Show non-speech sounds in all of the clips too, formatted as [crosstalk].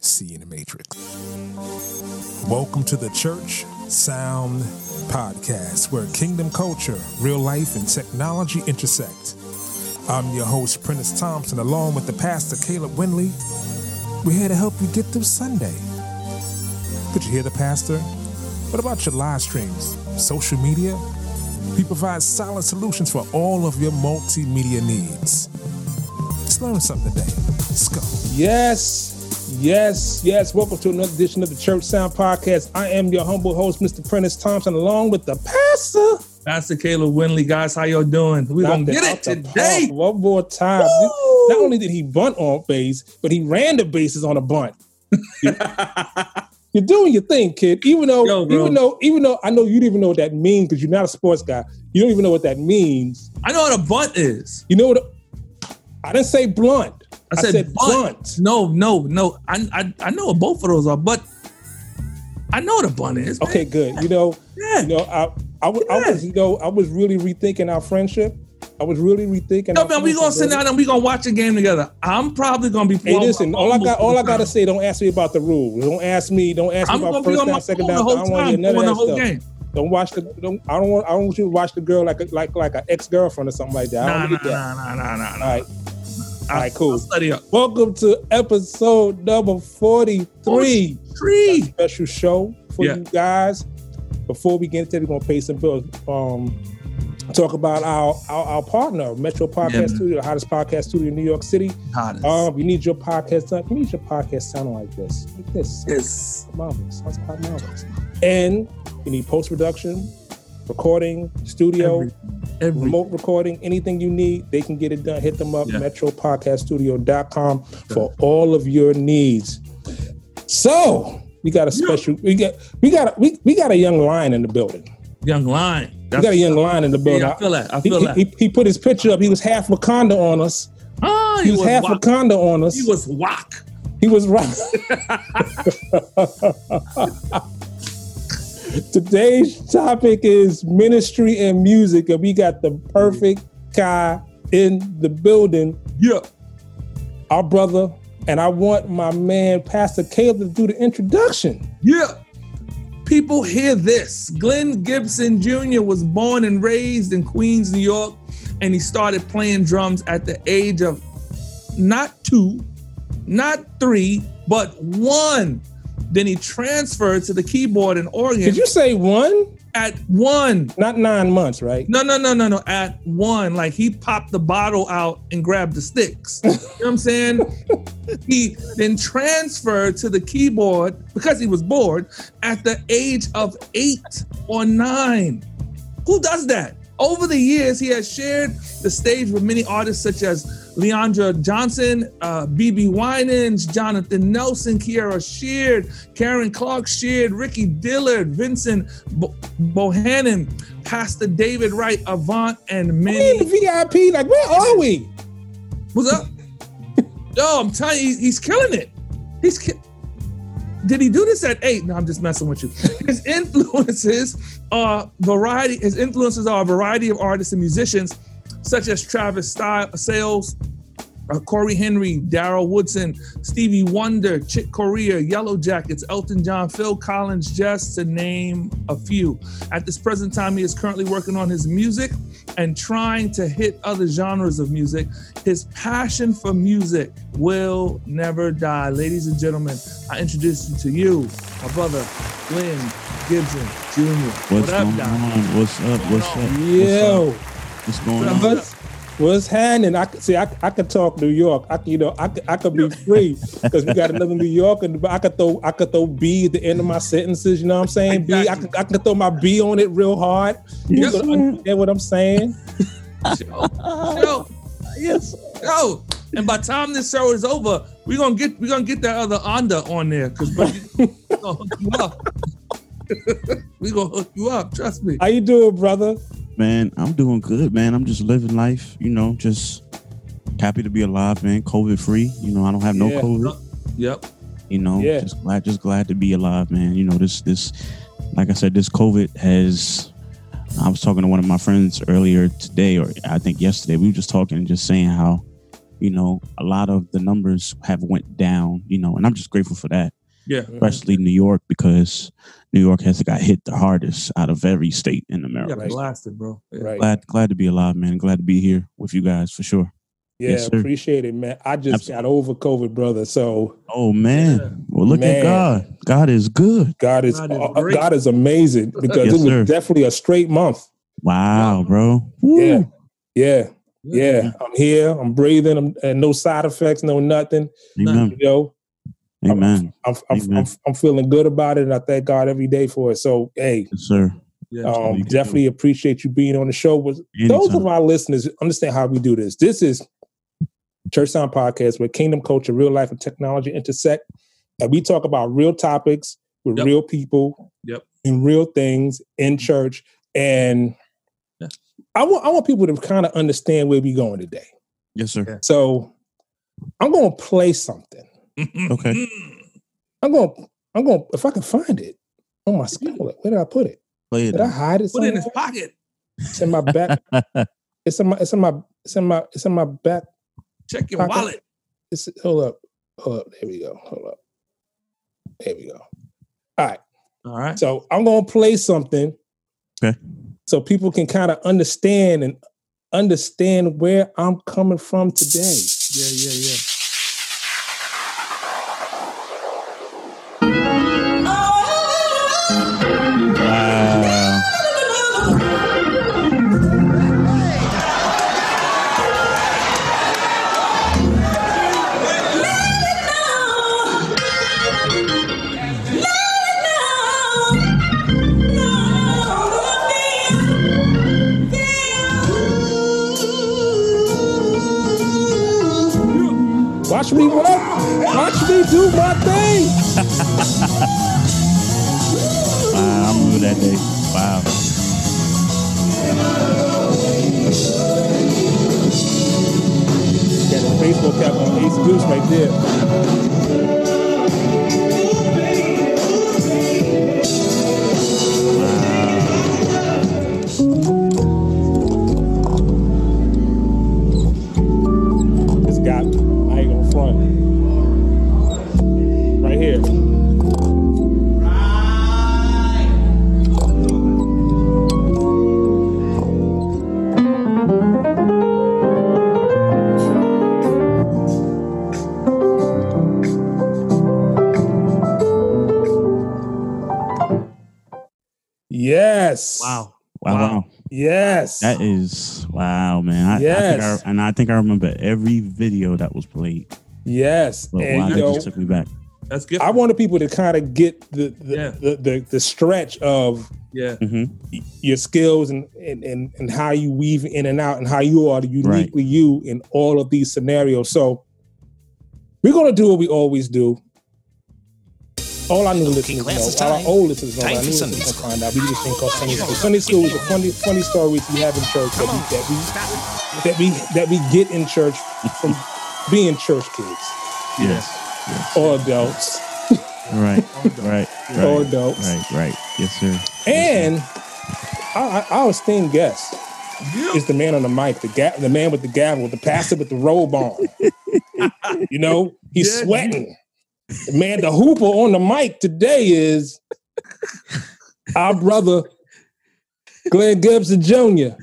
See you in the Matrix. Welcome to the Church Sound Podcast, where kingdom culture, real life, and technology intersect. I'm your host, Prentice Thompson, along with the pastor, Caleb Winley. We're here to help you get through Sunday. Did you hear the pastor? What about your live streams, social media? We provide solid solutions for all of your multimedia needs. Let's learn something today. Let's go. Yes, yes, yes. Welcome to another edition of the Church Sound Podcast. I am your humble host, Mr. Prentice Thompson, along with the pastor. Pastor Caleb Winley, guys, how y'all doing? We're gonna get it today. One more time. Woo! Not only did he bunt on base, but he ran the bases on a bunt. [laughs] You're doing your thing, kid. Even though, Yo, even though, even though I know you don't even know what that means because you're not a sports guy. You don't even know what that means. I know what a bunt is. You know what? I didn't say blunt. I said, bunt. No, no, no. I, I I know what both of those are, but I know what a bunt is. man. Okay, good. You know, Yeah. you know, I, I, was, I was, you know, I was really rethinking our friendship. I was really rethinking. No, man, we gonna sit down and we gonna watch a game together. I'm probably gonna be. Hey, listen. All I got, all I gotta say, don't ask me about the rules. Don't ask me. Don't ask me I'm about first down, second down. I don't want to hear none of that stuff. game. Don't watch the. Don't. I don't want. I don't want you to watch the girl like a, like like an ex girlfriend or something like that. I Nah, don't nah, need that. nah, nah, nah, nah, All right. All right. Cool. I'll study up. Welcome to episode number forty-three. Three. special show for Yeah. you guys. Before we get into it, we're gonna pay some bills. Um, talk about our our, our partner, Metro Podcast man. Studio, the hottest podcast studio in New York City. Hottest. Um, you need your podcast done. You need your podcast sounding like this, like this. Yes. Marvelous. Sounds marvelous. And you need post production, recording, studio, Every, every remote recording, anything you need, they can get it done. Hit them up, Yeah. metropodcaststudio.com for all of your needs. So we got a special, we got we got a, we, we got a young lion in the building. young lion. We got a young lion in the building. Yeah, I feel that. I He, feel that. he, he put his picture up. He was half Wakanda on us. Ah, He was, half whack. Wakanda on us. He was whack. He was right. [laughs] [laughs] Today's topic is ministry and music, and we got the perfect guy in the building, Yeah. our brother. And I want my man, Pastor Caleb, to do the introduction. Yeah. People hear this. Glenn Gibson Jr. was born and raised in Queens, New York, and he started playing drums at the age of not two, not three, but one. Then he transferred to the keyboard and organ Did you say one? at one. Not nine months, right? No, no, no, no, no. At one, like he popped the bottle out and grabbed the sticks. you know what I'm saying? [laughs] he then transferred to the keyboard because he was bored at the age of eight or nine. Who does that? Over the years, he has shared the stage with many artists such as Leandria Johnson, uh, BeBe Winans, Jonathan Nelson, Kierra Sheard, Karen Clark Sheard, Ricky Dillard, Vincent Bo- Bohanan, Pastor David Wright, Avant, and many. We in the VIP. Like, where are we? What's up? [laughs] Yo, I'm telling you, he's, killing it. He's ki- did he do this at eight? No, I'm just messing with you. His influences are variety. His influences are a variety of artists and musicians, such as Travis Style, Sayles, uh, Cory Henry, Darryl Woodson, Stevie Wonder, Chick Corea, Yellowjackets, Elton John, Phil Collins, just to name a few. At this present time, he is currently working on his music and trying to hit other genres of music. His passion for music will never die. Ladies and gentlemen, I introduce you to you, my brother, Glenn Gibson Jr. What's what up, going Doc? on? What's up? What's up? Yo. What's going What up? on? What's, what's happening? I could see. I, I could talk New York. I could, you know, I I could be free because we got another New York, and I could throw, I could throw B at the end of my sentences. You know what I'm saying? B. I Exactly. could, I could throw my B on it real hard. You Yes. understand what I'm saying? Yo, [laughs] yes, yo. And by the time this show is over, we're gonna get we're gonna get that other Honda on there because we're gonna hook you up. [laughs] we gonna hook you up, trust me. How you doing, brother? Man, I'm doing good, man. I'm just living life, you know, just happy to be alive, man. COVID free. You know, I don't have no Yeah. COVID. Yep. You know, Yeah. just glad just glad to be alive, man. You know, this this like I said, this COVID has I was talking to one of my friends earlier today, or I think yesterday. We were just talking and just saying how, you know, a lot of the numbers have went down, you know, and I'm just grateful for that. Yeah. especially New York, because New York has got hit the hardest out of every state in America. Right. Blasted, bro. Yeah. Right. Glad, glad to be alive, man. Glad to be here with you guys for sure. Yeah, Yes, appreciate it, man. I just got over COVID, brother. So Oh man, Yeah. well look Man. at God. God is good. God is God is uh. God is amazing [laughs] because Yes, it was sir. definitely a straight month. Wow, bro. Woo. Yeah. Yeah. Yeah. I'm here. I'm breathing. I'm, and no side effects, no nothing. Amen. You know, Amen. I'm I'm, Amen. I'm I'm feeling good about it, and I thank God every day for it. So, hey, Yes, sir. Yeah. um, you can definitely appreciate you being on the show. Was those of our listeners understand how we do this? This is Church Sound Podcast, where kingdom culture, real life, and technology intersect, and we talk about real topics with Yep. real people, Yep. and real things in church. And Yeah. I want I want people to kind of understand where we're going today. Yes, sir. So I'm going to play something. Okay. [laughs] I'm going to I'm going to if I can find it on my screen. Where did I put it? Play it. Did I hide it? Put it in somewhere? his pocket. It's in my back. [laughs] It's in my. It's in my. It's in my. It's in my back. Check your Pocket. wallet. It's hold up. Hold up. There we go. Hold up. There we go. All right. All right. So I'm gonna play something. Okay. So people can kind of understand and understand where I'm coming from today. Yeah, yeah, yeah. Yes. Wow. Wow. Wow. wow. Yes. That is wow, man. I, I think Yes. I, and I think I remember every video that was played. yes. But and wow, you that know, just took me back. That's good. I wanted people to kind of get the the, Yeah. the, the the stretch of yeah. hmm your skills and, and and and how you weave in and out and how you are uniquely you in all of these scenarios. So we're gonna do what we always do. All our new listeners class know, all our old listeners know, our new Sunday listeners school. find out. We do this thing called Sunday school. Sunday school is the funny funny stories we have in church that we that we that we that we get in church from being church kids Yes. [laughs] or adults Right. right. Right. or adults. Right. Right. Yes, sir. And our, our esteemed guest is the man on the mic, the ga- the man with the gavel, the pastor with the robe on. [laughs] you know, he's Yeah, sweating. The man, the hooper on the mic today is our brother, Glenn Gibson Jr.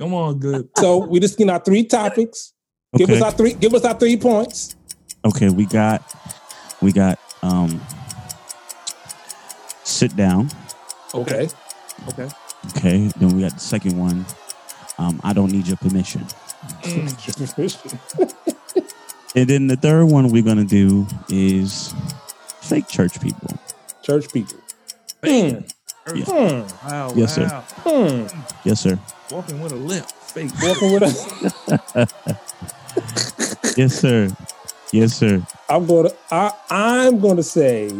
Come on, good. So we just get our three topics. Give us Okay. our three. Give us our three points. Okay. We got. We got. Um. Sit down. Okay. Okay. Okay. Then we got the second one. Um. I don't need your permission. [laughs] And then the third one we're gonna do is fake church people. Church people. Hmm. Yeah. Hmm. Wow. Yes, sir. wow. Hmm. Yes, sir. Walking with a limp. Fake. Walking with us. [laughs] Yes, sir. Yes, sir. I'm gonna I I'm gonna say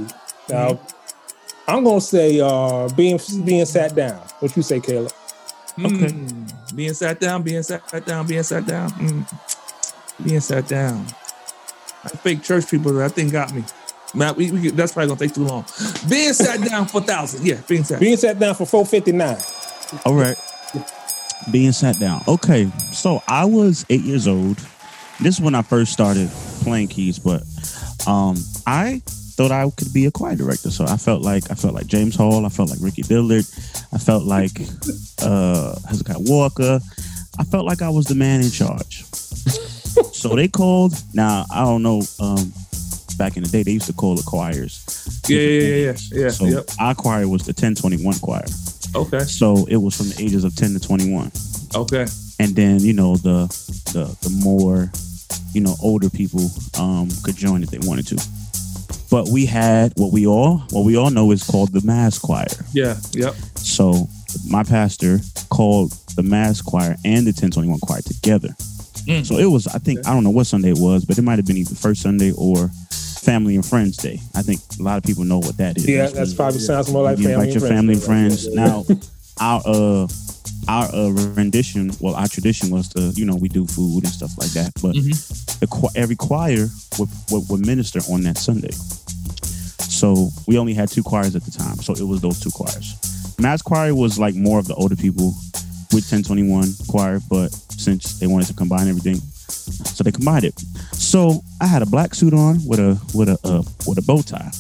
now I'm gonna say uh being being sat down. What you say, Caleb? Okay. Being sat down, being sat down, being sat down, mm. Being sat down. I fake church people that I think got me. Man, we, we, that's probably gonna take too long. Being sat down for thousand, yeah, being sat. Being sat down for four fifty nine. All right. Being sat down. Okay, so I was eight years old. This is when I first started playing keys, but um, I thought I could be a choir director. So I felt like I felt like James Hall. I felt like Ricky Dillard. I felt like uh, Hezekiah Walker. I felt like I was the man in charge. So they called. Now I don't know. Um, back in the day, they used to call the choirs. Yeah, yeah, yeah, yeah. yeah so yep. our choir was the 1021 choir. Okay. So it was from the ages of 10 to 21. Okay. And then, you know, the the the more, you know, older people um could join if they wanted to. But we had what we all what we all know is called the mass choir. Yeah, yep. So my pastor called the mass choir and the 1021 choir together. Mm. So it was, I think, I don't know what Sunday it was, but it might have been either first Sunday or Family and Friends Day. I think a lot of people know what that is. Yeah, that's probably sounds more like you family invite your and family and friends. friends. Now, our uh, our uh, rendition, well, our tradition was to, you know, we do food and stuff like that. But Mhm. the every choir would, would would minister on that Sunday. So we only had two choirs at the time. So it was those two choirs. Mass choir was like more of the older people with 1021 choir, but since they wanted to combine everything, so they combined it. So I had a black suit on with a with a uh, with a bow tie,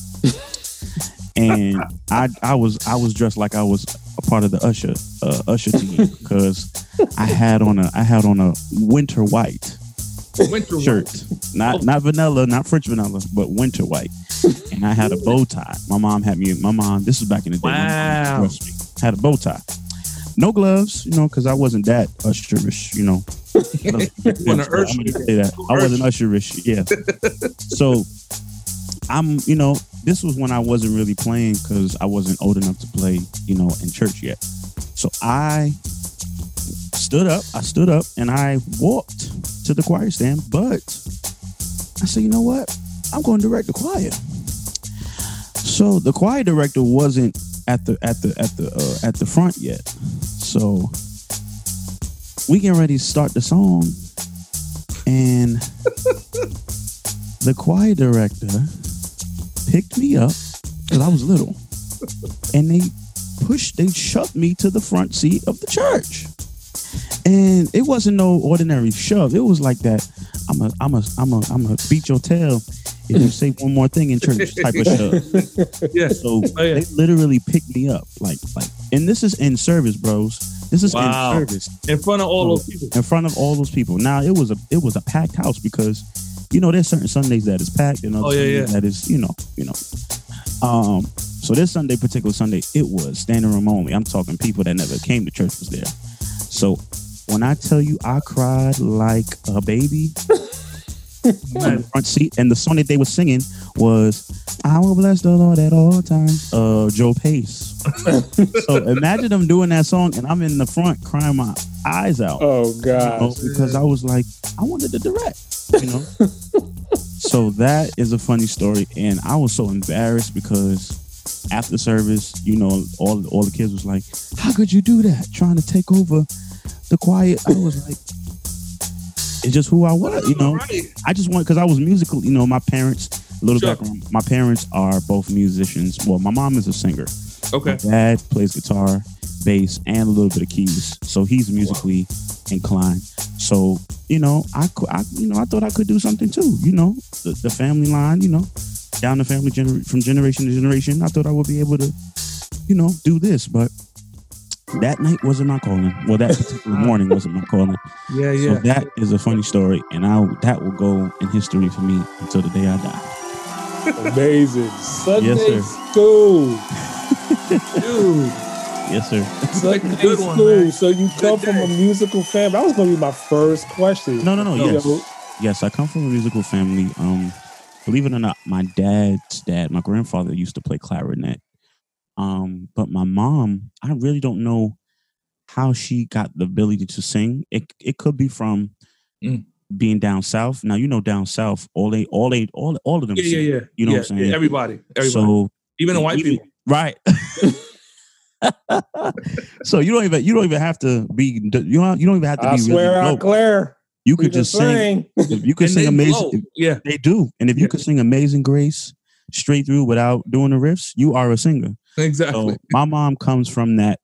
[laughs] and I I was I was dressed like I was a part of the usher uh, usher team [laughs] because I had on a I had on a winter white Winter shirt, not not vanilla, not French vanilla, but winter white, and I had a bow tie. My mom had me. My mom. This was back in the day. Wow. me. Had a bow tie. No gloves, you know, because I wasn't that usherish, you know. [laughs] I'm gonna say that. I wasn't usherish, yeah. So I'm, you know, this was when I wasn't really playing because I wasn't old enough to play, you know, in church yet. So I stood up, I stood up and I walked to the choir stand, but I said, you know what? I'm going to direct the choir. So the choir director wasn't at the at the at the uh, at the front yet. So we getting ready to start the song, and [laughs] the choir director picked me up because I was little, and they pushed, they shoved me to the front seat of the church. And it wasn't no ordinary shove. It was like that. I'm a, I'm a, I'm a, I'm a beat your tail if you say one more thing in church type of shove. [laughs] yeah. So Oh, yeah. they literally picked me up, like, like, and this is in service, bros. This is Wow. in service In front of all those people. in front of all those people. Now it was a it was a packed house because you know there's certain Sundays that is packed and other Oh, yeah, Sundays that is you know you know. Um, so this Sunday, particular Sunday, it was standing room only. I'm talking people that never came to church was there. So when I tell you I cried like a baby [laughs] the front seat, and the song that they were singing was "I will bless the Lord at all times." Uh, Joe Pace. [laughs] so imagine them doing that song, and I'm in the front crying my eyes out Oh you know, God. because I was like, I wanted to direct, you know. [laughs] so that is a funny story, and I was so embarrassed because after service, you know, all all the kids was like, "How could you do that? Trying to take over the quiet?" I was like, "It's just who I was, you know." Right. I just want because I was musical. You know, my parents. A little Sure. background. My parents are both musicians. Well, my mom is a singer. Okay. My dad plays guitar, bass, and a little bit of keys. So he's musically inclined. So you know, I, I you know I thought I could do something too. You know, the, the family line. You know, down the family gener- from generation to generation. I thought I would be able to, you know, do this. But that night wasn't my calling. Well, that particular [laughs] morning wasn't my calling. Yeah, yeah. So that is a funny story, and I that will go in history for me until the day I die. Amazing. Sunday sir. school. [laughs] Dude. Yes, sir. Sunday good school. man. So you come from a musical family. That was gonna be my first question. No, no, no. Yes, know, yes. I come from a musical family. Um, believe it or not, my dad's dad, my grandfather, used to play clarinet. Um, but my mom, I really don't know how she got the ability to sing. It it could be from Mm. being down south. Now you know down south, all they, all they, all all of them. Yeah, yeah, sing. yeah. You know yeah, what I'm saying? yeah, Everybody. Everybody. So Even the white even- people. right? [laughs] so you don't even you don't even have to be you don't you don't even have to I be swear really out. Claire. You could just sing. If you could And sing amazing, if- Yeah. they do. And if you Yeah. could sing Amazing Grace straight through without doing the riffs, you are a singer. [laughs] Exactly. So my mom comes from that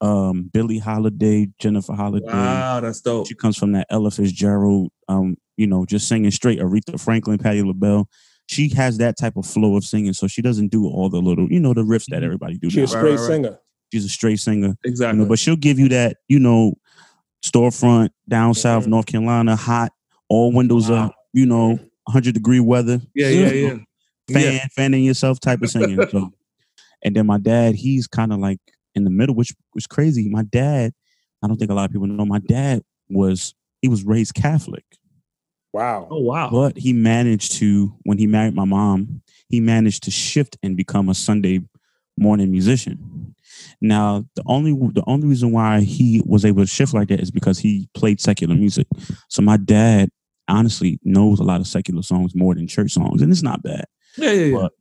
um Billie Holiday, Jennifer Holliday. wow, that's dope. She comes from that Ella Fitzgerald, um, you know, just singing straight Aretha Franklin, Patti LaBelle. She has that type of flow of singing, so she doesn't do all the little, you know, the riffs that Mhm. everybody do. She a now. Right, straight right, right. singer. She's a straight singer, you Exactly. know, but she'll give you that, you know, storefront down south, Mhm. North Carolina, hot, all windows Wow. up, you know, 100 degree weather, yeah, yeah, yeah. [laughs] fan, Yeah. fanning yourself type of singing. so, and then my dad, he's kind of like in the middle, which was crazy. My dad, I don't think a lot of people know, my dad was he was raised Catholic, Wow. Oh wow. but he managed to when he married my mom, he managed to shift and become a Sunday morning musician. Now, the only the only reason why he was able to shift like that is because he played secular music. So my dad honestly knows a lot of secular songs more than church songs, and it's not bad Yeah, yeah, yeah. But-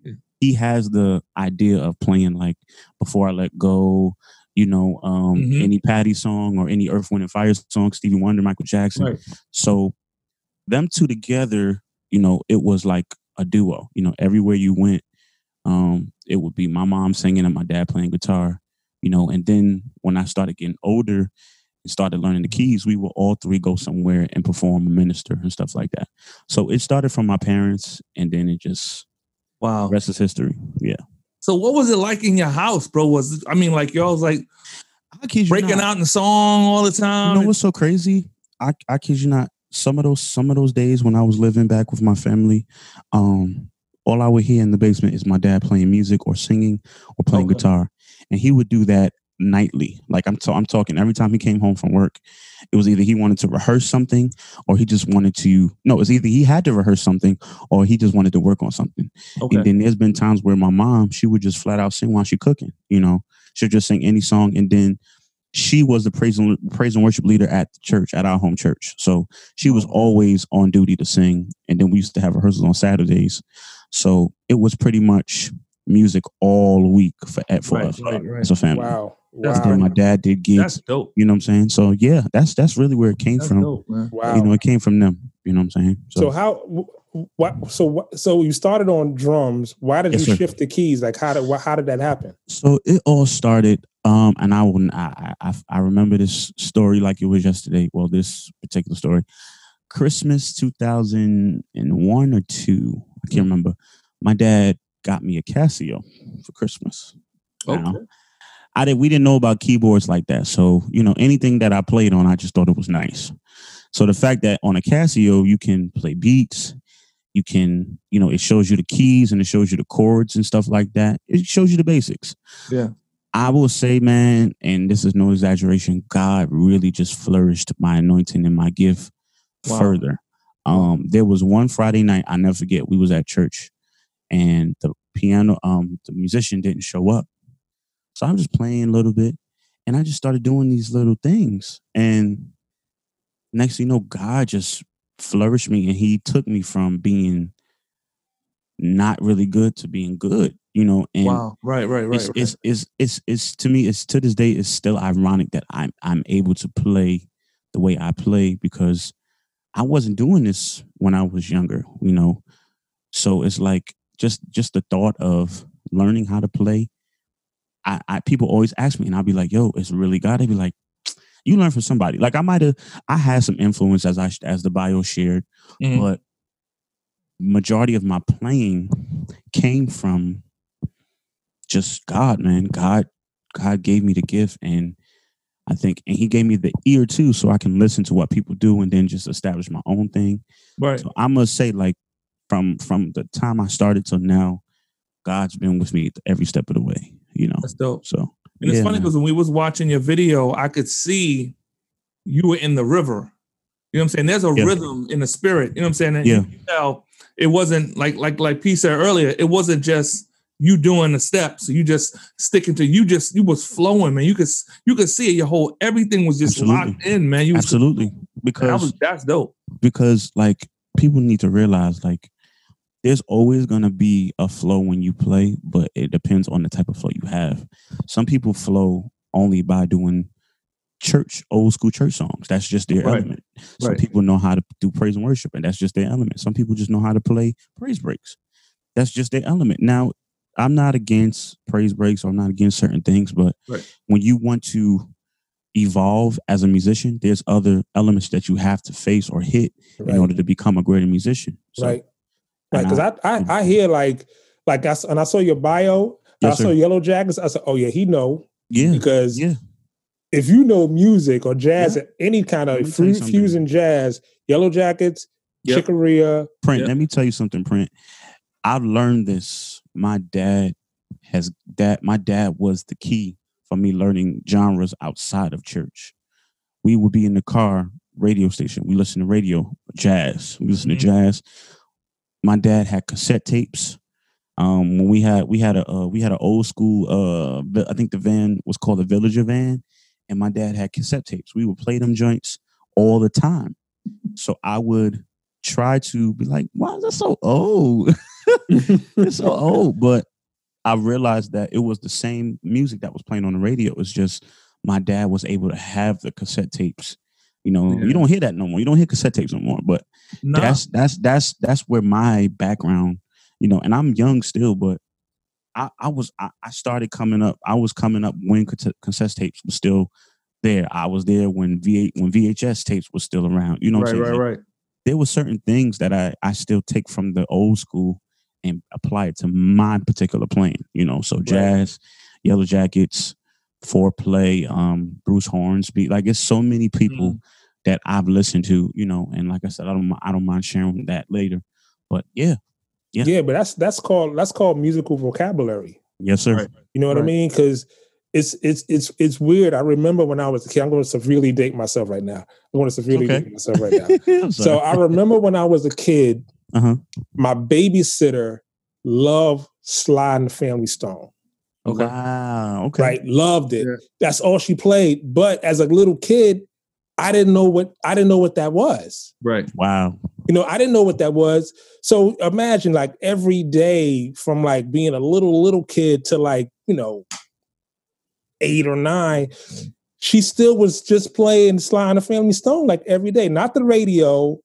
he has the idea of playing like before I let go, you know, um, Mhm. any Patty song or any Earth, Wind and Fire song, Stevie Wonder, Michael Jackson. Right. So them two together, you know, it was like a duo. You know, everywhere you went, um, it would be my mom singing and my dad playing guitar. You know, and then when I started getting older and started learning the keys, we would all three go somewhere and perform minister and stuff like that. So it started from my parents, and then it just Wow. rest is history. Yeah. So what was it like in your house, bro? Was I mean, like y'all was like I kid you breaking not. out in the song all the time? You know what's so crazy? I I kid you not. Some of those some of those days when I was living back with my family, um, all I would hear in the basement is my dad playing music or singing or playing Okay. guitar, and he would do that nightly. Like I'm I'm talking every time he came home from work, it was either he wanted to rehearse something or he just wanted to. No, it was either he had to rehearse something or he just wanted to work on something. okay. And then there's been times where my mom, she would just flat out sing while she cooking. You know, she'll just sing any song, and then she was the praise and praise and worship leader at the church at our home church. So she was Oh. always on duty to sing, and then we used to have rehearsals on Saturdays. So it was pretty much music all week for for Right, us right, right. as a family. Wow. That's Wow. Then my dad did gigs. That's dope. you know what I'm saying? So yeah, that's that's really where it came That's from. dope. Wow. You know, it came from them. You know what I'm saying? so how what so what so you started on drums. Why did Yes, you sir. shift the keys? Like how did how did that happen? So it all started, um, and I wouldn't. I, I I remember this story like it was yesterday. Well, this particular story, Christmas two thousand and one or two, I can't remember. My dad got me a Casio for Christmas. Okay. Now, I did. We didn't know about keyboards like that, so you know anything that I played on, I just thought it was nice. So the fact that on a Casio you can play beats, you can, you know, it shows you the keys and it shows you the chords and stuff like that. It shows you the basics. Yeah. I will say, man, and this is no exaggeration, God really just flourished my anointing and my gift Wow. further. Um, there was one Friday night, I never forget, we was at church and the piano, um, the musician didn't show up. So I'm just playing a little bit and I just started doing these little things. And next thing you know, God just flourished me and he took me from being not really good to being good, you know, and wow. Right, right, right. it's, right. it's it's it's it's to me it's to this day it's still ironic that I'm I'm able to play the way I play because I wasn't doing this when I was younger, you know. So it's like just just the thought of learning how to play. I, I people always ask me and I'll be like, yo, it's really God. They'd be like, [tsk] you learn from somebody. Like I might have I had some influence as I as the bio shared, Mhm. but majority of my playing came from just God, man. God, God gave me the gift, and I think, and He gave me the ear too, so I can listen to what people do, and then just establish my own thing. right. So I must say, like from from the time I started till now, God's been with me every step of the way. You know, That's dope. so And it's yeah, funny because when we was watching your video, I could see you were in the river. You know what I'm saying? There's a Yeah. rhythm in the spirit. You know what I'm saying? And Yeah. you it wasn't like like like P said earlier. It wasn't just you doing the steps. You just sticking to you. Just you was flowing, man. You could you could see it. Your whole everything was just Absolutely. locked in, man. You was, absolutely That because was that's dope. because like people need to realize like there's always going to be a flow when you play, but it depends on the type of flow you have. Some people flow only by doing church, old school church songs. That's just their Right. element. Some Right. people know how to do praise and worship, and that's just their element. Some people just know how to play praise breaks. That's just their element. Now, I'm not against praise breaks or I'm not against certain things, but Right. when you want to evolve as a musician, there's other elements that you have to face or hit in order to become a greater musician. So, right. Right. and Because I, I I hear like like I s- and I saw your bio. Yes, I saw sir. Yellowjackets. I said, oh yeah, he know yeah, because yeah, if you know music or jazz, any kind of me tell you fu- something. fusion jazz, Yellow Jackets, Yep. Chick Corea, Print, Yeah. let me tell you something, Print. I've learned this. My dad has dad. My dad was the key for me learning genres outside of church. We would be in the car, radio station. We listen to radio, jazz. We listen Mhm. to jazz. My dad had cassette tapes. Um, when we had we had a uh, we had an old school. Uh, I think the van was called the Villager van, and my dad had cassette tapes. We would play them joints all the time. So I would try to be like, why is that so old? [laughs] it's so old. But I realized that it was the same music that was playing on the radio. It's just my dad was able to have the cassette tapes. You know, Yeah. you don't hear that no more. You don't hear cassette tapes no more. But Nah. that's that's that's that's where my background, you know, and I'm young still, but I, I was I, I started coming up. I was coming up when cassette tapes were still there. I was there when V when VHS tapes were still around. You know, what right, I'm saying? right, Like, right. there were certain things that I I still take from the old school and apply it to my particular playing. You know, so jazz, Yellowjackets, Fourplay, um, Bruce Hornsby. Like it's so many people that I've listened to. You know, and like I said, I don't I don't mind sharing that later. But yeah, Yeah. Yeah. but that's that's called that's called musical vocabulary. yes sir. Right. You know what I mean? Because it's it's it's it's weird. I remember when I was a kid. I'm going to severely date myself right now. I'm going to severely Okay. date myself right now. [laughs] So. I remember when I was a kid, uh-huh. my babysitter loved Sly and the Family Stone. Okay. Wow. Okay. Right, loved it. Yeah. That's all she played. But as a little kid, I didn't know what I didn't know what that was. Right. Wow. You know, I didn't know what that was. So imagine like every day from like being a little little kid to like you know eight or nine, she still was just playing Sly and the Family Stone like every day, not the radio,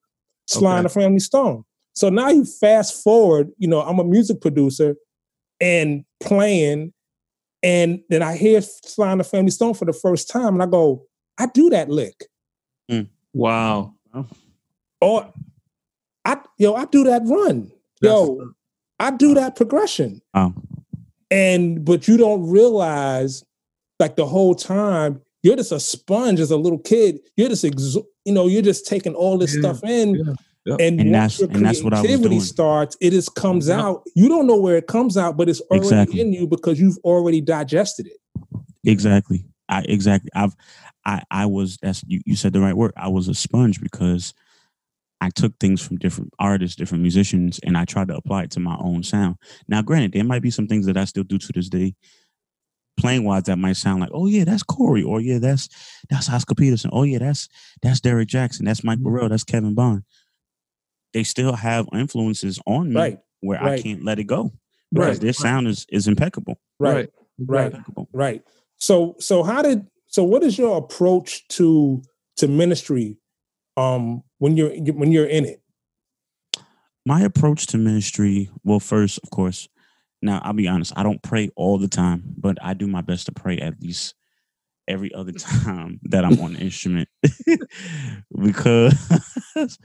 Sly Okay. and the Family Stone. So now you fast forward, you know, I'm a music producer and playing, and then I hear Sly and the Family Stone for the first time, and I go, I do that lick. Mm. Wow. Or I yo, I do that run. Yo, I do that progression. Wow. And but you don't realize like the whole time you're just a sponge as a little kid. You're just exo- you know, you're just taking all this Yeah, stuff in. yeah, yeah. And, And once that's- your and that's what I was creativity doing. starts, it just comes Yeah. out. You don't know where it comes out, but it's already Exactly. in you because you've already digested it. Exactly. I exactly. I've I I was that's you, you said the right word. I was a sponge because I took things from different artists, different musicians, and I tried to apply it to my own sound. Now, granted, there might be some things that I still do to this day. Playing wise, that might sound like, oh yeah, that's Cory, or yeah, that's that's Oscar Peterson, oh yeah, that's that's Derek Jackson, that's Mike Mm-hmm. Burrell, that's Kevin Bond. They still have influences on me Right. where I can't let it go because Right. their sound is is impeccable. Right. Right. Impeccable. Right. So so how did so what is your approach to to ministry um when you're when you're in it? my approach to ministry well first of course now i'll be honest i don't pray all the time but i do my best to pray at least every other [laughs] time that i'm on the instrument [laughs] because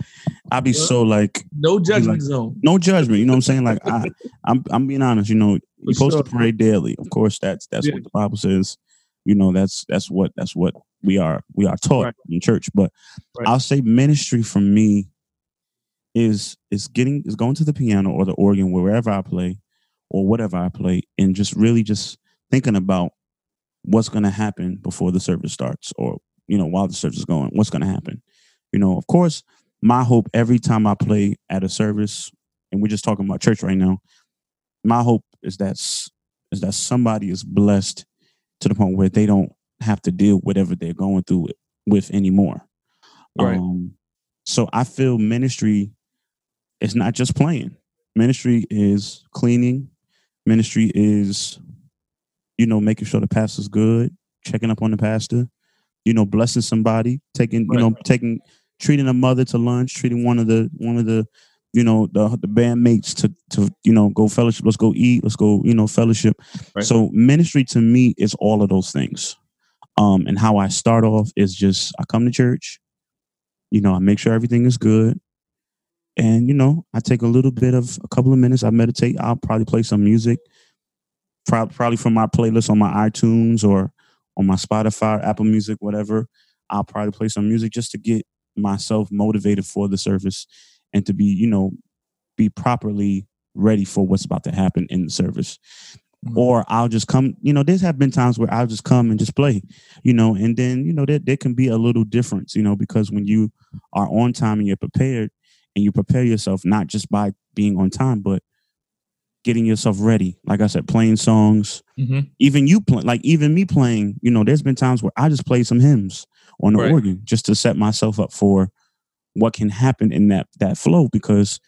i'll be so like No judgment Like- zone. no judgment you know what i'm saying like i i'm, I'm being honest you know you're supposed to pray daily of course that's that's Yeah. what the bible says you know that's that's what that's what we are we are taught Right. in church but Right. i'll say ministry for me is is getting is going to the piano or the organ wherever i play or whatever i play and just really just thinking about what's going to happen before the service starts or you know while the service is going what's going to happen you know of course my hope every time i play at a service and we're just talking about church right now my hope is that is that somebody is blessed to the point where they don't have to deal with whatever they're going through with, with anymore Right. um so i feel ministry is not just playing Ministry is cleaning. Ministry is, you know, making sure the pastor's good, checking up on the pastor, you know, blessing somebody, taking, you know, taking, treating a mother to lunch, treating one of the one of the, you know, the the bandmates to to you know go fellowship. Let's go eat. Let's go, you know, fellowship. Right. So ministry to me is all of those things. Um, and how I start off is just I come to church, you know, I make sure everything is good. And you know, I take a little bit of a couple of minutes. I meditate. I'll probably play some music, prob- probably from my playlist on my iTunes or on my Spotify, Apple Music, whatever. I'll probably play some music just to get myself motivated for the service and to be, you know, be properly ready for what's about to happen in the service. Mhm. Or I'll just come, you know, there's have been times where I'll just come and just play, you know, and then, you know, there, there can be a little difference, you know, because when you are on time and you're prepared and you prepare yourself not just by being on time, but getting yourself ready. Like I said, playing songs, Mhm. even you play, like even me playing, you know, there's been times where I just play some hymns on the Right. organ just to set myself up for what can happen in that that flow because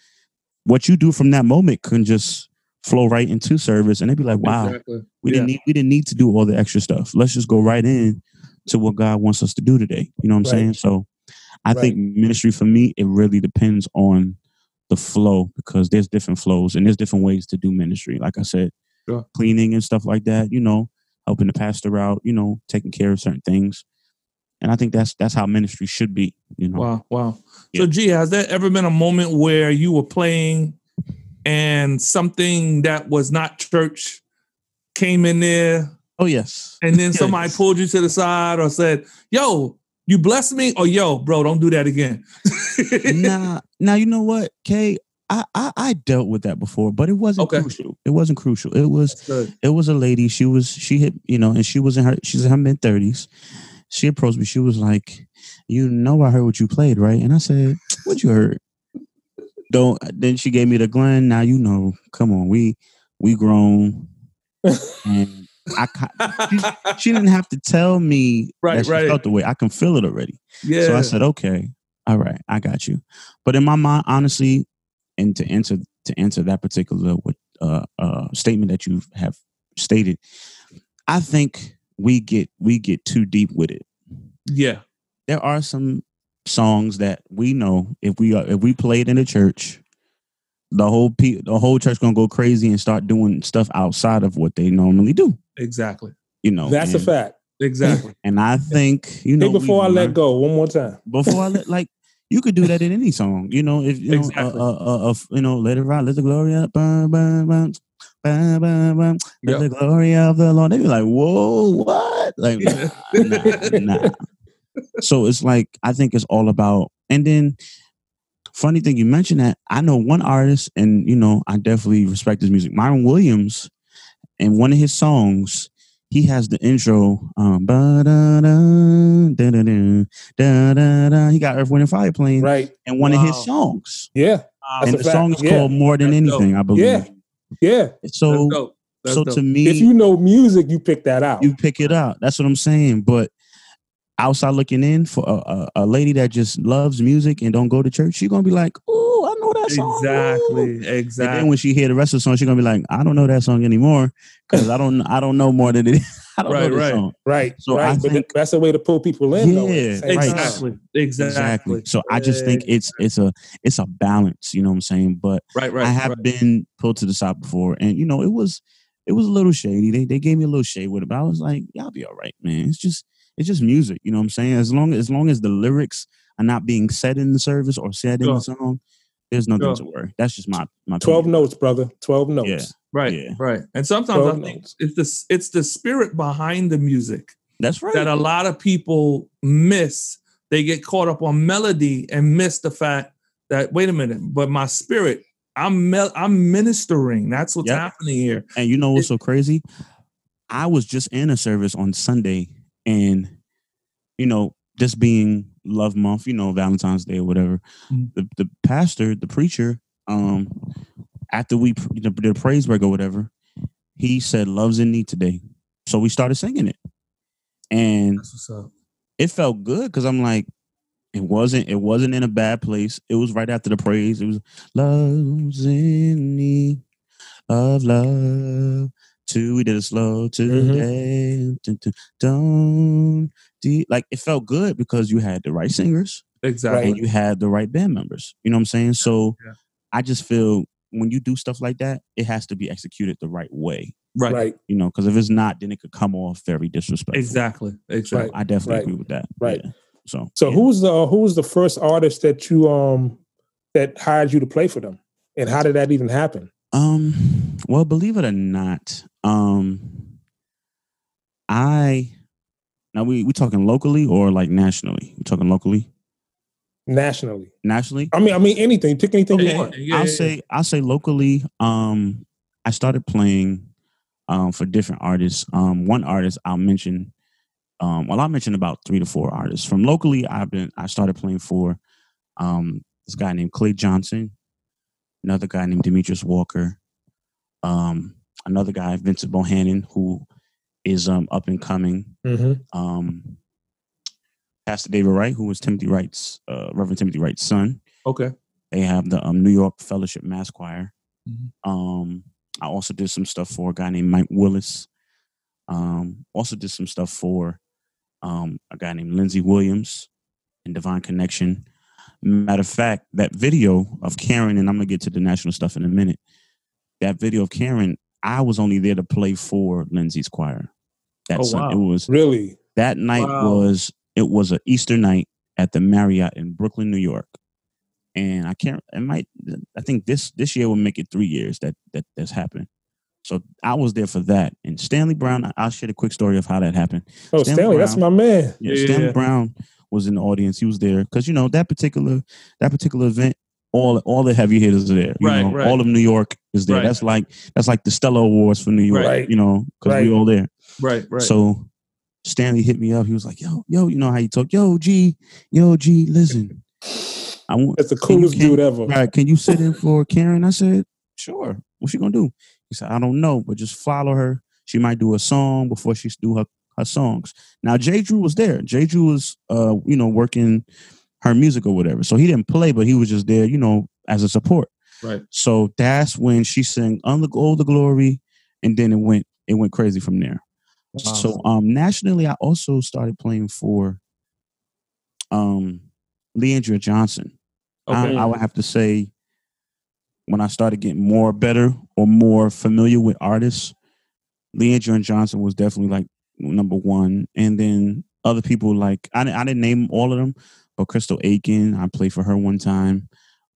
what you do from that moment can just flow right into service and they'd be like, wow, Exactly. we Yeah. didn't need we didn't need to do all the extra stuff. Let's just go right in to what God wants us to do today. You know what I'm Right. saying? So I Right. think ministry for me, it really depends on the flow because there's different flows and there's different ways to do ministry. Like I said, Sure. cleaning and stuff like that, you know, helping the pastor out, you know, taking care of certain things. And I think that's that's how ministry should be, you know. Wow, wow. Yeah. So, G, has there ever been a moment where you were playing and something that was not church came in there, Oh yes. and then [laughs] somebody Yes. pulled you to the side or said, "Yo, you bless me," or "Yo, bro, don't do that again." [laughs] nah, now you know what, Kay? I, I I dealt with that before, but it wasn't Okay. crucial. It wasn't crucial. It was it was a lady. She was she hit you know, and she was in her she's in her mid thirties. She approached me. She was like, "You know, I heard what you played, right?" And I said, "What you heard?" Don't. Then she gave me the Glenn. Now you know. Come on, we we grown, and I she, she didn't have to tell me [laughs] Right, that she right. felt the way. I can feel it already. yeah. So I said, okay, all right, I got you. But in my mind, honestly, and to answer to answer that particular what uh, uh, statement that you have stated, I think we get we get too deep with it. yeah. There are some songs that we know if we are if we play it in the church, the whole pe- the whole church gonna go crazy and start doing stuff outside of what they normally do. Exactly. You know, That's a fact. Exactly. [laughs] And I think you know Hey, before I let go, one more time. [laughs] before I let like you could do that in any song, you know. If you know, Exactly. uh, uh, uh, you know, let it ride, let the glory up, bum, bum, bum, bum, bum, let Yep. the glory of the Lord. They be like, whoa, what? Like, Yeah. nah, nah. [laughs] So it's like I think it's all about, and then funny thing you mentioned that I know one artist, and you know, I definitely respect his music, Myron Williams, and one of his songs. He has the intro. Um. He got Earth, Wind, and Fire playing Right. in one of his songs. Yeah. Wow. And the fact. song is Yeah. called More Than That's Anything, I believe. Yeah. Yeah. So, That's dope. That's so dope. to me, If you know music, you pick that out. you pick it out. That's what I'm saying. But outside looking in for a, a, a lady that just loves music and don't go to church, she's gonna be like, "Oh, I know that song." Ooh." exactly. And then when she hear the rest of the song, she's gonna be like, "I don't know that song anymore because I don't I don't know more than it. [laughs] I don't Right, know right. song." right. So right. I but think- that's a way to pull people in. though, at Yeah, same right. Exactly. Exactly. So I just think it's it's a it's a balance. You know what I'm saying? But Right. Right. I have right. been pulled to the side before, and you know it was it was a little shady. They they gave me a little shade with it, but I was like, y'all be all right, man. It's just it's just music. You know what I'm saying? As long as as long as the lyrics are not being said in the service or said in the song, there's nothing Sure. to worry. That's just my my 12 opinion. notes, brother. 12 notes. Yeah. Right, Yeah. right. And sometimes I think notes. it's the it's the spirit behind the music That's right. that a lot of people miss. They get caught up on melody and miss the fact that wait a minute, but my spirit, I'm mel- I'm ministering. That's what's Yep. happening here. And you know what's so crazy? I was just in a service on Sunday, and you know, just being Love Month, you know, Valentine's Day or whatever. Mhm. The the pastor, the preacher, um, after we did the praise break or whatever, he said, "Love's in need today," so we started singing it, and That's what's up. it felt good because I'm like, It wasn't. It wasn't in a bad place. It was right after the praise. It was love's in need of love. Two, we did it slow today. Dun, dun, Don't de- like it felt good because you had the right singers Exactly. and you had the right band members. You know what I'm saying? So Yeah. I just feel when you do stuff like that, it has to be executed the right way. Right. Right. You know, because if it's not, then it could come off very disrespectful. Exactly. So Exactly. I definitely Right. agree with that. Right. Yeah. So So yeah. who's the who's the first artist that you um that hired you to play for them, and how did that even happen? Um, well, believe it or not, um, I now we we talking locally or like nationally? We talking locally, Nationally, nationally? I mean, I mean anything. Pick anything Okay. you want. Yeah, I'll yeah, say I'll say locally. Um, I started playing um for different artists. Um, one artist I'll mention. Um, well, I'll mention about three to four artists from locally. I've been I started playing for um this guy named Clay Johnson, another guy named Demetrius Walker, um, another guy Vincent Bohanan who is um up and coming. hmm Um, Pastor David Wright, who was Timothy Wright's uh, Reverend Timothy Wright's son. Okay. They have the um, New York Fellowship Mass Choir. Mhm. Um, I also did some stuff for a guy named Mike Willis. Um, also did some stuff for um, a guy named Lindsey Williams in Divine Connection. Matter of fact, that video of Karen, and I'm gonna get to the national stuff in a minute. That video of Karen, I was only there to play for Lindsey's choir. That Oh, wow. it was Really? that night Wow. was it was a Easter night at the Marriott in Brooklyn, New York. And I can't it might I think this this year will make it three years that that that's happened. So I was there for that. And Stanley Brown, I- I'll share a quick story of how that happened. Oh, Stan Stanley, that's my man. Yeah, Yeah, yeah, Stanley yeah. Brown was in the audience. He was there because you know that particular that particular event. All all the heavy hitters are there. You Right, know, right. all of New York is there. Right. That's like that's like the Stella Awards for New York. Right. You know, because Right. we all there. Right. Right. So Stanley hit me up. He was like, "Yo, yo, you know how you talk? Yo, G, yo, G, listen, I want That's the Can you- coolest can- dude ever. right. Can you sit in for Karen?" I said, "Sure. What's she gonna do?" He said, "I don't know, but just follow her. She might do a song before she do her her songs." Now Jay Drew was there. Jay Drew was, uh, you know, working her music or whatever. So he didn't play, but he was just there, you know, as a support. right. So that's when she sang "Under All the Glory," and then it went it went crazy from there. Wow. So um nationally, I also started playing for um Leandria Johnson. I, Okay. I would have to say when I started getting more better or more familiar with artists, Leandria Johnson was definitely like number one. And then other people like I, I didn't name all of them, but Crystal Aikin, I played for her one time.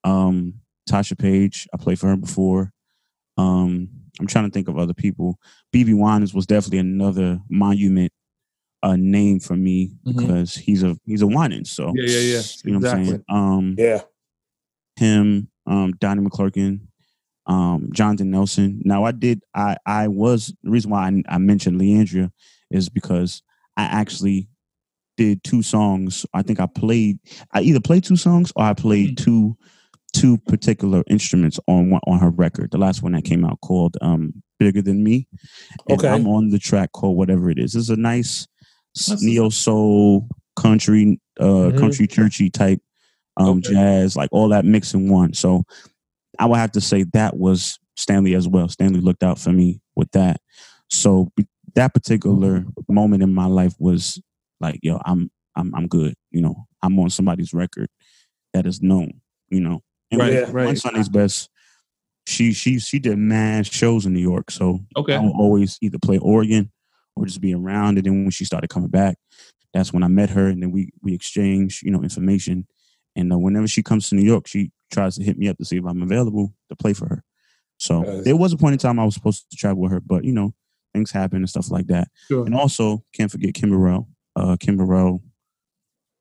Um, Tasha Page, I played for her before. Um, I'm trying to think of other people. BeBe Winans was definitely another monument uh, name for me Mhm. because he's a he's a Winans. So Yeah. Yeah. Yeah. you know what I'm saying? Um, Yeah. him, um, Donnie McClurkin, um, Jonathan Nelson. Now I did I I was the reason why I, I mentioned Leandria is because I actually did two songs. I think I played I either played two songs or I played two two particular instruments on one on her record. The last one that came out called um Bigger Than Me. And Okay. I'm on the track called whatever it is. It's a nice neo soul country uh Mhm. country churchy type um Okay. jazz, like all that mix in one. So I would have to say that was Stanley as well. Stanley looked out for me with that. So that particular moment in my life was like, yo, I'm I'm I'm good. You know, I'm on somebody's record that is known. You know, and Right, with right. One Sunday's best. She she she did mad shows in New York, so Okay. I would always either play organ or just be around. And then when she started coming back, that's when I met her, and then we we exchanged, you know, information. And uh, whenever she comes to New York, she tries to hit me up to see if I'm available to play for her. So Yes. there was a point in time I was supposed to travel with her, but you know, things happen and stuff like that. Sure. And also, can't forget Kim Burrell. Uh, Kim Burrell,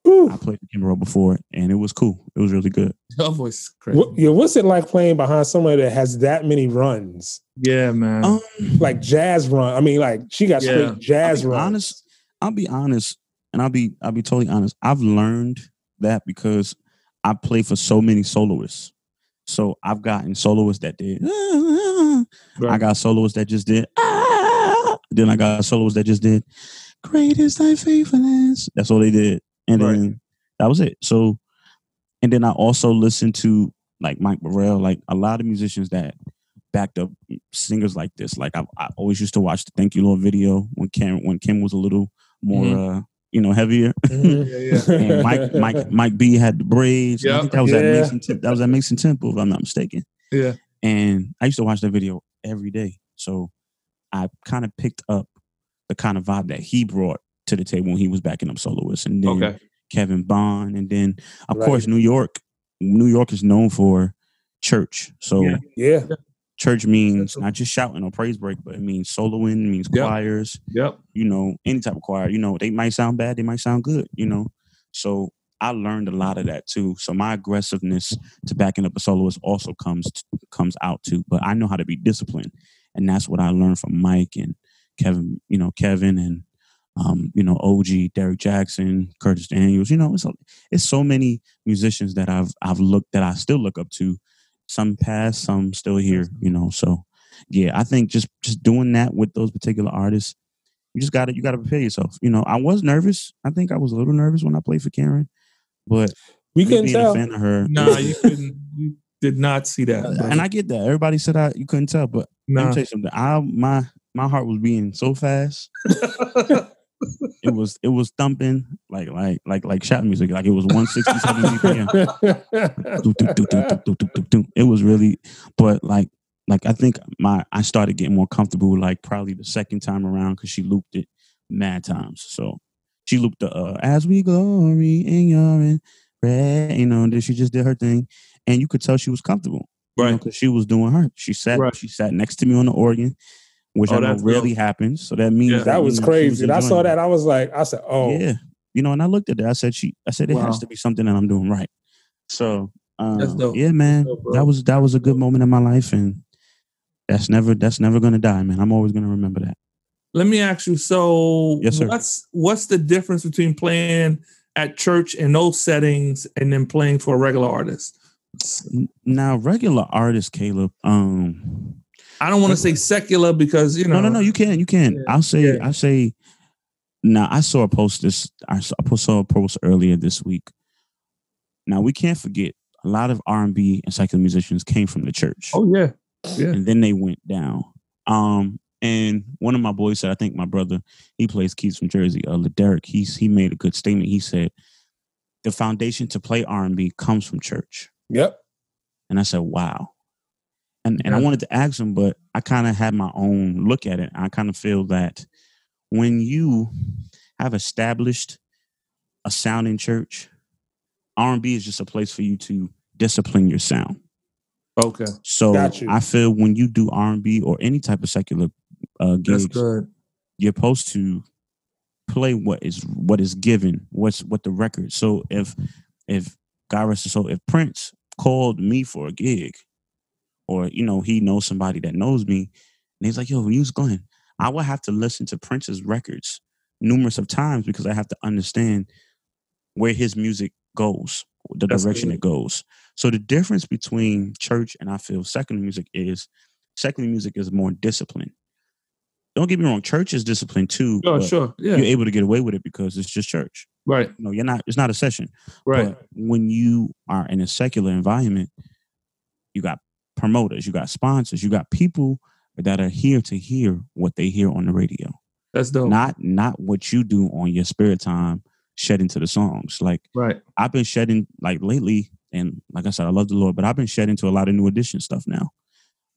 Whew. I played with Kim Burrell before, and it was cool. It was really good. Your voice is crazy. What, yeah, what's it like playing behind somebody that has that many runs? Yeah, man. Um, Like jazz run. I mean, like she got Yeah. straight jazz I'll runs. honest. I'll be honest, and I'll be I'll be totally honest. I've learned that because I play for so many soloists. So I've gotten soloists that did. [laughs] I Right. got soloists that just did. "Ah." Then I got solos that just did. Great is thy faithfulness. That's all they did. And Right. then That was it. So, and then I also listened to like Mike Burrell, like a lot of musicians that backed up singers like this. Like I, I always used to watch the Thank You Lord video when Kim when Kim was a little more mm-hmm. uh, you know, heavier. Mm-hmm. yeah, yeah. and Mike Mike Mike B had the braids. Yep. I think that was yeah. at Mason Temple. That was at Mason Temple, if I'm not mistaken. Yeah. And I used to watch that video every day. So I kind of picked up the kind of vibe that he brought to the table when he was backing up soloists. And then okay. Kevin Bond. And then of right. course New York. New York is known for church. So yeah. yeah. Church means not just shouting or praise break, but it means soloing, it means yep. choirs. Yep. You know, any type of choir. You know, they might sound bad, they might sound good, you know. So I learned a lot of that too. So my aggressiveness to backing up a soloist also comes to, comes out too. But I know how to be disciplined, and that's what I learned from Mike and Kevin. You know, Kevin and um, you know, OG, Derek Jackson, Curtis Daniels. You know, it's it's so many musicians that I've I've looked that I still look up to some past, some still here, you know. So yeah, I think just just doing that with those particular artists, you just gotta you gotta prepare yourself. You know, I was nervous. I think I was a little nervous when I played for Karen, but we couldn't tell. A fan of her. Nah, you couldn't. You did not see that. And I get that. Everybody said I you couldn't tell, but nah. let me tell you something. I my my heart was beating so fast. [laughs] it was it was thumping like like like like shot music like it was 167 bpm [laughs] it was really but like like i think my i started getting more comfortable like probably the second time around because she looped it mad times so she looped the uh, as we glory in your red you know then she just did her thing and you could tell she was comfortable right because she was doing her she sat right. she sat next to me on the organ which oh, I know rarely dope. happens. So that means yeah. that, was crazy. And I saw that. I was like, I said, oh yeah, you know. And I looked at that. I said, she. I said, it wow. has to be something that I'm doing right. So um, yeah, man, dope, that was that was a good moment in my life, and that's never that's never gonna die, man. I'm always gonna remember that. Let me ask you. So yes, sir. What's what's the difference between playing at church in those settings and then playing for a regular artist? Now, regular artists, Caleb. Um, I don't want to say secular because you know. No, no, no. You can, you can. Yeah. I'll say, yeah. I say. Now, I saw a post this. I saw a post earlier this week. Now we can't forget a lot of R and B and secular musicians came from the church. Oh yeah, yeah. And then they went down. Um, and one of my boys said, I think my brother, he plays keys from Jersey, uh, Derek. He's he made a good statement. He said, the foundation to play R and B comes from church. Yep. And I said, wow. And and I wanted to ask him, but I kind of had my own look at it. I kind of feel that when you have established a sound in church, R and B is just a place for you to discipline your sound. Okay. So I feel when you do R and B or any type of secular uh, gigs, you're supposed to play what is what is given, what's what the record. So if if God rest so if Prince called me for a gig, or you know he knows somebody that knows me and he's like yo was going i would have to listen to prince's records numerous of times because i have to understand where his music goes the That's direction good. it goes. So the difference between church and i feel secular music is secular music is more disciplined don't get me wrong church is disciplined too oh sure yeah. you're able to get away with it because it's just church right you know you're not it's not a session right but when you are in a secular environment you got promoters, you got sponsors, you got people that are here to hear what they hear on the radio. That's dope. Not not what you do on your spare time, shedding to the songs. Like right. I've been shedding like lately, and like I said, I love the Lord, but I've been shedding to a lot of new edition stuff now.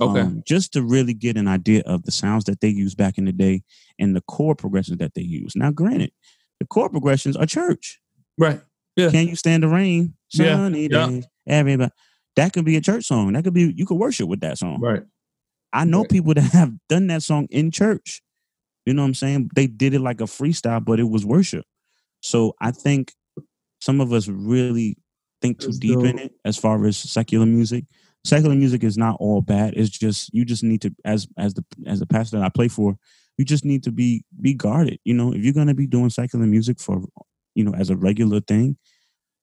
Okay. Um, just to really get an idea of the sounds that they used back in the day and the chord progressions that they use. Now, granted, the chord progressions are church. Right. Yeah. Can you stand the rain? Sunny yeah. days. Yeah. Everybody that could be a church song. That could be you could worship with that song. Right. I know right. people that have done that song in church. You know what I'm saying? They did it like a freestyle, but it was worship. So I think some of us really think too deep in it as far as secular music. Secular music is not all bad. It's just you just need to as as the as the pastor that I play for, you just need to be be guarded. You know, if you're gonna be doing secular music for you know as a regular thing,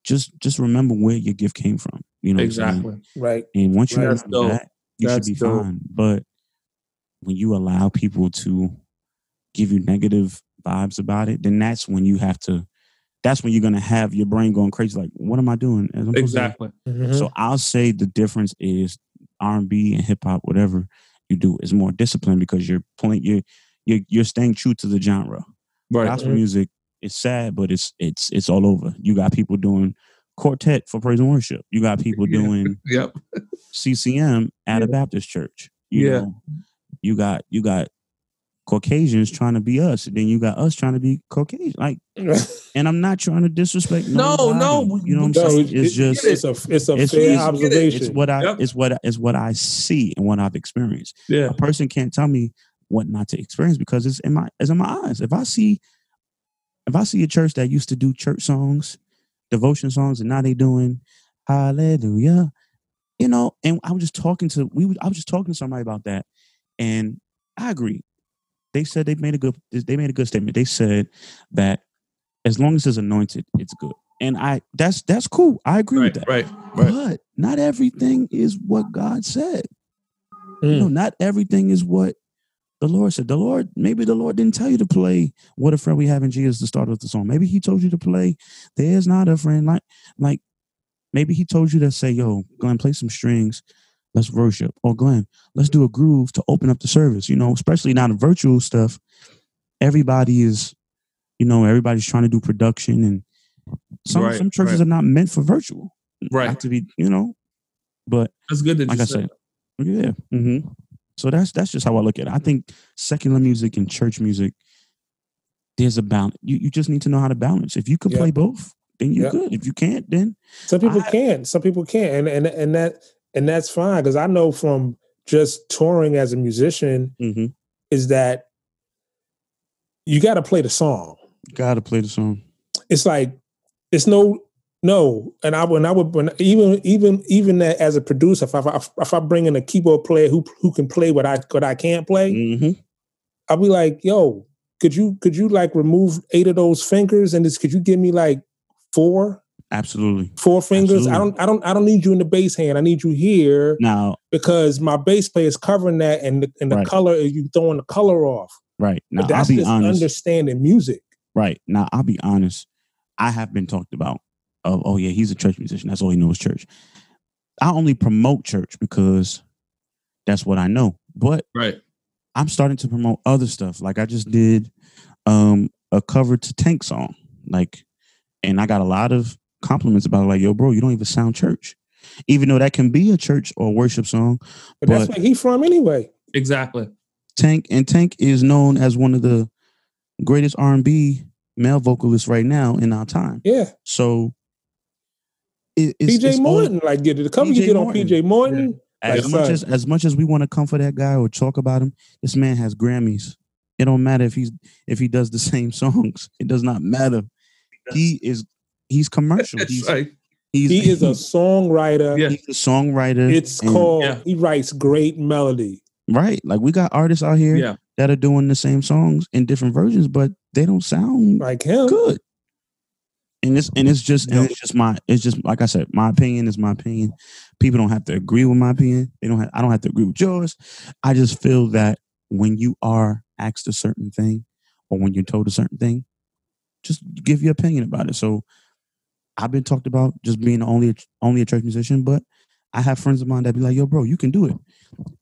just just remember where your gift came from. You know exactly right. And once you right. remember that, you That's should be dope. fine. But when you allow people to give you negative vibes about it, then that's when you have to that's when you're gonna have your brain going crazy. Like, what am I doing? Exactly. Mhm. So I'll say the difference is R and B and hip hop, whatever you do, is more disciplined because you're playing you're you're you're staying true to the genre. Right. Gospel music is sad, but it's it's it's all over. You got people doing quartet for praise and worship. You got people [laughs] Yeah. doing [laughs] Yep. CCM at a Baptist church. You Yeah. know, you got you got Caucasians trying to be us, and then you got us trying to be Caucasian. Like, [laughs] and I'm not trying to disrespect. No, nobody, no, you know what I'm No, saying? It's it- just it's a it's a it's- fair it's- observation. it's what I Yep. it's what it's what I see and what I've experienced. Yeah. A person can't tell me what not to experience because it's in my it's in my eyes. If I see if I see a church that used to do church songs, devotion songs, and now they doing Hallelujah, you know, and I was just talking to we I was just talking to somebody about that, and I agree. They said they made a good they made a good statement. They said that as long as it's anointed, it's good. And I that's that's cool. I agree Right. with that. Right. Right. But not everything is what God said. You Mm. know, not everything is what the Lord said. The Lord, maybe the Lord didn't tell you to play "What a Friend We Have in Jesus" to start with the song. Maybe He told you to play "There's Not a Friend Like Like." Maybe He told you to say, "Yo, Glenn, play some strings. Let's worship." Or Glenn, let's do a groove to open up the service. You know, especially now the virtual stuff. Everybody is, you know, everybody's trying to do production, and some Right, some churches right. are not meant for virtual. Right. Not to be, you know, but That's good that like you I said. yeah. hmm So that's that's just how I look at it. I think secular music and church music, there's a balance. You you just need to know how to balance. If you can Yeah. play both, then you're Yeah. good. If you can't, then Some people I- can't. Some people can't, and and and that and that's fine because I know from just touring as a musician mhm, is that you got to play the song. gotta play the song. It's like it's no no. And I when I would when even even even that as a producer, if I if I bring in a keyboard player who who can play what I what I can't play, hmm I'll be like, yo, could you could you like remove eight of those fingers and this could you give me like four Absolutely. four fingers? I don't I don't I don't need you in the bass hand. I need you here Now, because my bass player is covering that and the, and the Right. color you throwing the color off. right now, But I'll that's be just honest. understanding music. Right now, I'll be honest. I have been talked about. Of oh yeah, he's a church musician. That's all he knows, church. I only promote church because that's what I know. But Right. I'm starting to promote other stuff. Like I just did um a cover to Tank song. Like, and I got a lot of compliments about it, like, yo, bro, you don't even sound church. Even though that can be a church or worship song, But, that's where he from anyway. Exactly. Tank and Tank is known as one of the greatest R&B male vocalists right now in our time. Yeah. So it, it's, PJ it's all- Morton, like did the cover you PJ did on PJ Morton. as Like, much son. as as much as we want to come for that guy or talk about him, this man has Grammys. It don't matter if he's if he does the [laughs] same songs. It does not matter. He is he's commercial. He's right. he's He is a songwriter. Yeah. he's a songwriter. It's called Yeah. he writes great melody. right. Like we got artists out here Yeah. that are doing the same songs in different versions, but they don't sound Like him. good. And it's and it's just and it's just my it's just like I said, my opinion is my opinion. People don't have to agree with my opinion. They don't have I don't have to agree with yours. I just feel that when you are asked a certain thing or when you're told a certain thing, just give your opinion about it. So I've been talked about just being only a, only a church musician, but I have friends of mine that be like, "Yo, bro, you can do it."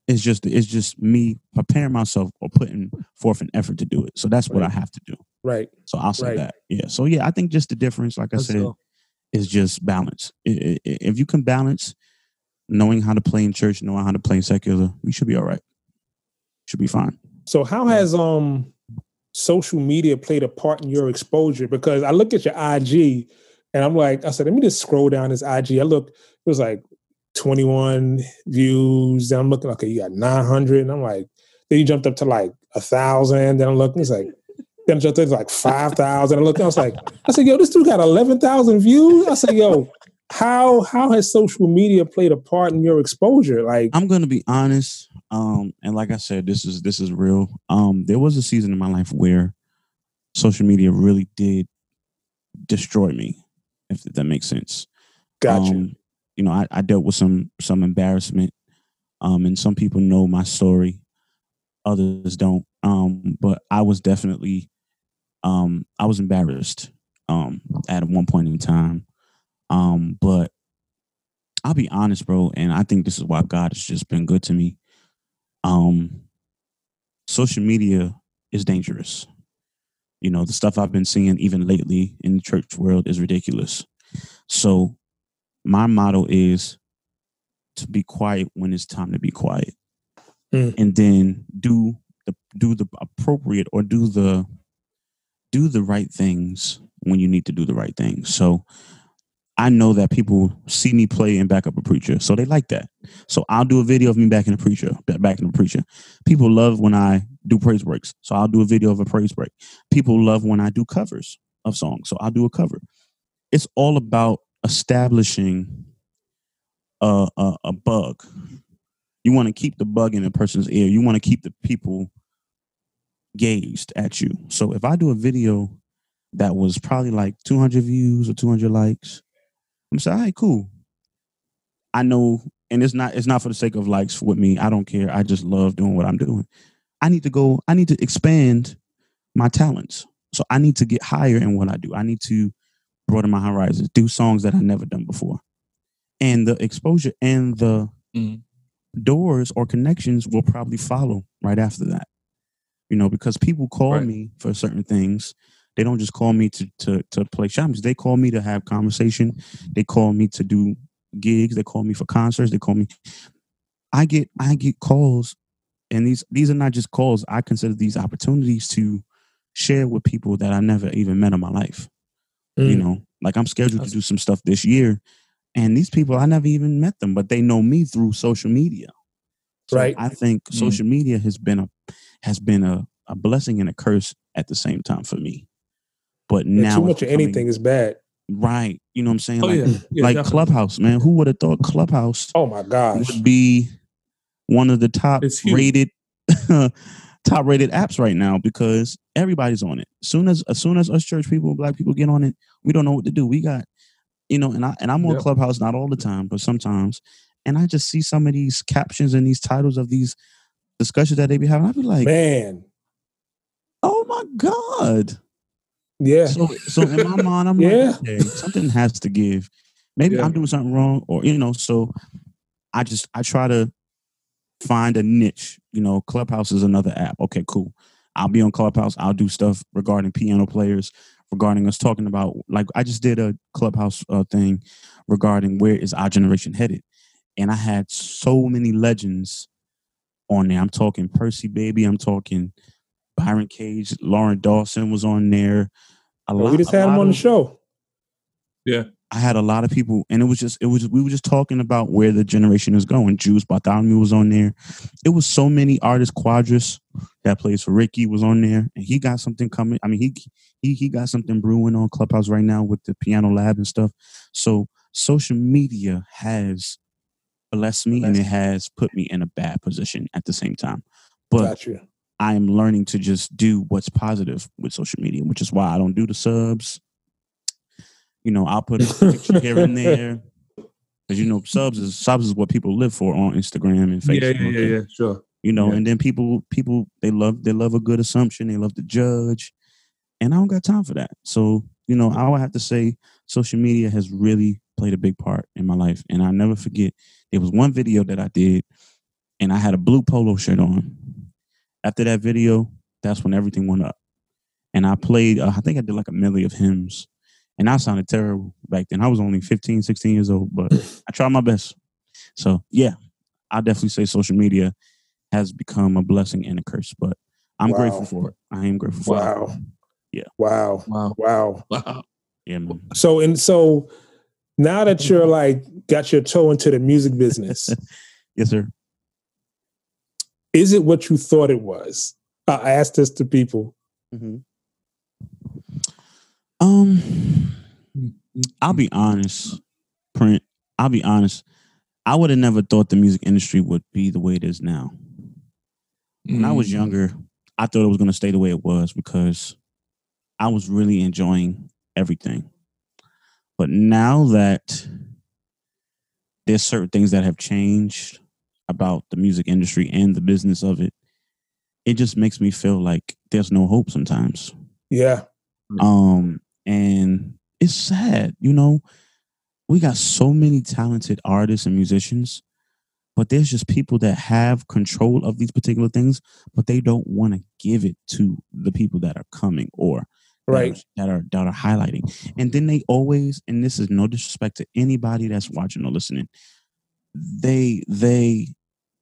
It's just it's just me preparing myself or putting forth an effort to do it. So that's what I have to do. Right. So I'll say Right. that. Yeah. So yeah, I think just the difference, like I That's said, all. is just balance. If you can balance knowing how to play in church, knowing how to play in secular, you should be all right. Should be fine. So how has um social media played a part in your exposure? Because I look at your IG and I'm like, I said, let me just scroll down this IG. I look, it was like 21 views. Then I'm looking, okay, you got 900. And I'm like, then you jumped up to like a thousand. Then I'm looking, it's like, then I jumped up like 5,000. I looked, I was like, I said, yo, this dude got 11,000 views. I said, yo, how how has social media played a part in your exposure? Like, I'm gonna be honest. Um, and like I said, this is this is real. Um, there was a season in my life where social media really did destroy me, if that makes sense. gotcha. Um, you know, I, I dealt with some some embarrassment. Um, and some people know my story, others don't. Um, but I was definitely um I was embarrassed um, at one point in time. Um, but I'll be honest, bro, and I think this is why God has just been good to me. Um, social media is dangerous. You know, the stuff I've been seeing even lately in the church world is ridiculous. So my motto is to be quiet when it's time to be quiet. Mm. And then do the do the appropriate or do the do the right things when you need to do the right things. So I know that people see me play and back up a preacher, so they like that. So I'll do a video of me backing a preacher, backing a preacher. People love when I do praise breaks, so I'll do a video of a praise break. People love when I do covers of songs, so I'll do a cover. It's all about establishing a, a, a bug. You want to keep the bug in a person's ear. You want to keep the people gazed at you. So if I do a video that was probably like 200 views or 200 likes, I'm saying, all right, cool. I know, and it's not it's not for the sake of likes with me. I don't care. I just love doing what I'm doing. I need to go. I need to expand my talents. So I need to get higher in what I do. I need to broaden my horizons, do songs that I never done before, and the exposure and the Mhm. doors or connections will probably follow right after that. You know, because people call Right. me for certain things. They don't just call me to to to play shams. They call me to have conversation. They call me to do gigs. They call me for concerts. They call me. I get I get calls, and these these are not just calls. I consider these opportunities to share with people that I never even met in my life. You Mm. know, like I'm scheduled to do some stuff this year, and these people I never even met them, but they know me through social media. So Right. I think Mm. social media has been a has been a, a blessing and a curse at the same time for me. But And now too much of anything is bad. right. You know what I'm saying? Oh like yeah, yeah like definitely. Clubhouse, man. Who would have thought Clubhouse Oh my gosh. would be one of the top rated [laughs] top rated apps right now because everybody's on it. Soon as as soon as us church people, and black people get on it, we don't know what to do. We got, you know, and I and I'm on Yep. Clubhouse not all the time, but sometimes, and I just see some of these captions and these titles of these discussions that they be having. I'd be like, Man. oh my god. Yeah. So so in my [laughs] mind, I'm Yeah. like, okay, something has to give. Maybe Yeah. I'm doing something wrong, or you know, so I just I try to find a niche. You know, Clubhouse is another app. Okay, cool. I'll be on Clubhouse. I'll do stuff regarding piano players, regarding us talking about like I just did a Clubhouse uh, thing regarding where is our generation headed, and I had so many legends on there. I'm talking Percy Bady. I'm talking Byron Cage. Lauren Dawson was on there. A Well, we just had him lot on the show. Yeah. I had a lot of people, and it was just, it was, we were just talking about where the generation is going. Juice Bartholomew was on there. It was so many artists. Quadras that plays for Ricky was on there, and he got something coming. I mean, he he he got something brewing on Clubhouse right now with the Piano Lab and stuff. So social media has blessed me, and it has put me in a bad position at the same time. But Got you. I am learning to just do what's positive with social media, which is why I don't do the subs. You know, I'll put a picture here and [laughs] there. Because you know, subs is subs is what people live for on Instagram and Facebook. yeah, yeah, yeah, yeah, sure. You know, Yeah. and then people people they love they love a good assumption, they love to judge. And I don't got time for that. So, you know, I would have to say social media has really played a big part in my life. And I never forget there was one video that I did and I had a blue polo shirt on. After that video, that's when everything went up. And I played, uh, I think I did like a milli of hymns. And I sounded terrible back then. I was only 15, 16 years old, but I tried my best. So, yeah, I definitely say social media has become a blessing and a curse, but I'm Wow. grateful for it. I am grateful for it. Wow. Yeah. Wow. Wow, Wow. wow. Yeah, man. So and so now that you're like got your toe into the music business, [laughs] Yes, sir. is it what you thought it was? I asked this to people. Um, I'll be honest, print. I'll be honest. I would have never thought the music industry would be the way it is now. When I was Mm. younger, I thought it was going to stay the way it was because I was really enjoying everything. But now that there's certain things that have changed about the music industry and the business of it, it just makes me feel like there's no hope sometimes. Yeah. Um, and it's sad, you know. We got so many talented artists and musicians, but there's just people that have control of these particular things, but they don't want to give it to the people that are coming or right that are, that are highlighting. And then they always, and this is no disrespect to anybody that's watching or listening, they they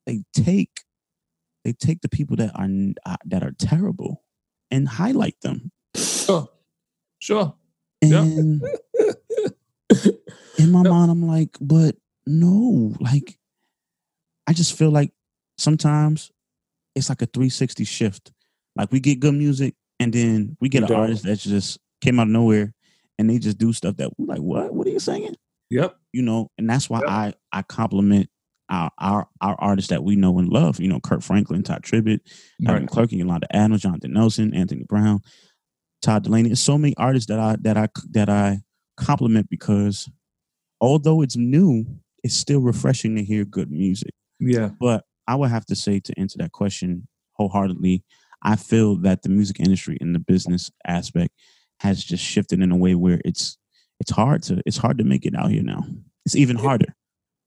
they take they take the people that are uh, that are terrible and highlight them. Sure. Sure. And [laughs] in my mind, I'm like, but no, like, I just feel like sometimes it's like a 360 shift. Like we get good music, and then we get an artist that just came out of nowhere, and they just do stuff that we're like, what? What are you saying? Yep. You know, and that's why Yep. I I compliment our our our artists that we know and love. You know, Kirk Franklin, Todd Tribbett, Right. Clark, Yolanda Adams, Jonathan Nelson, Anthony Brown, Todd Dulaney. There's so many artists that I that I that I compliment because although it's new, it's still refreshing to hear good music. Yeah. But I would have to say to answer that question wholeheartedly, I feel that the music industry and the business aspect has just shifted in a way where it's it's hard to it's hard to make it out here now. It's even harder.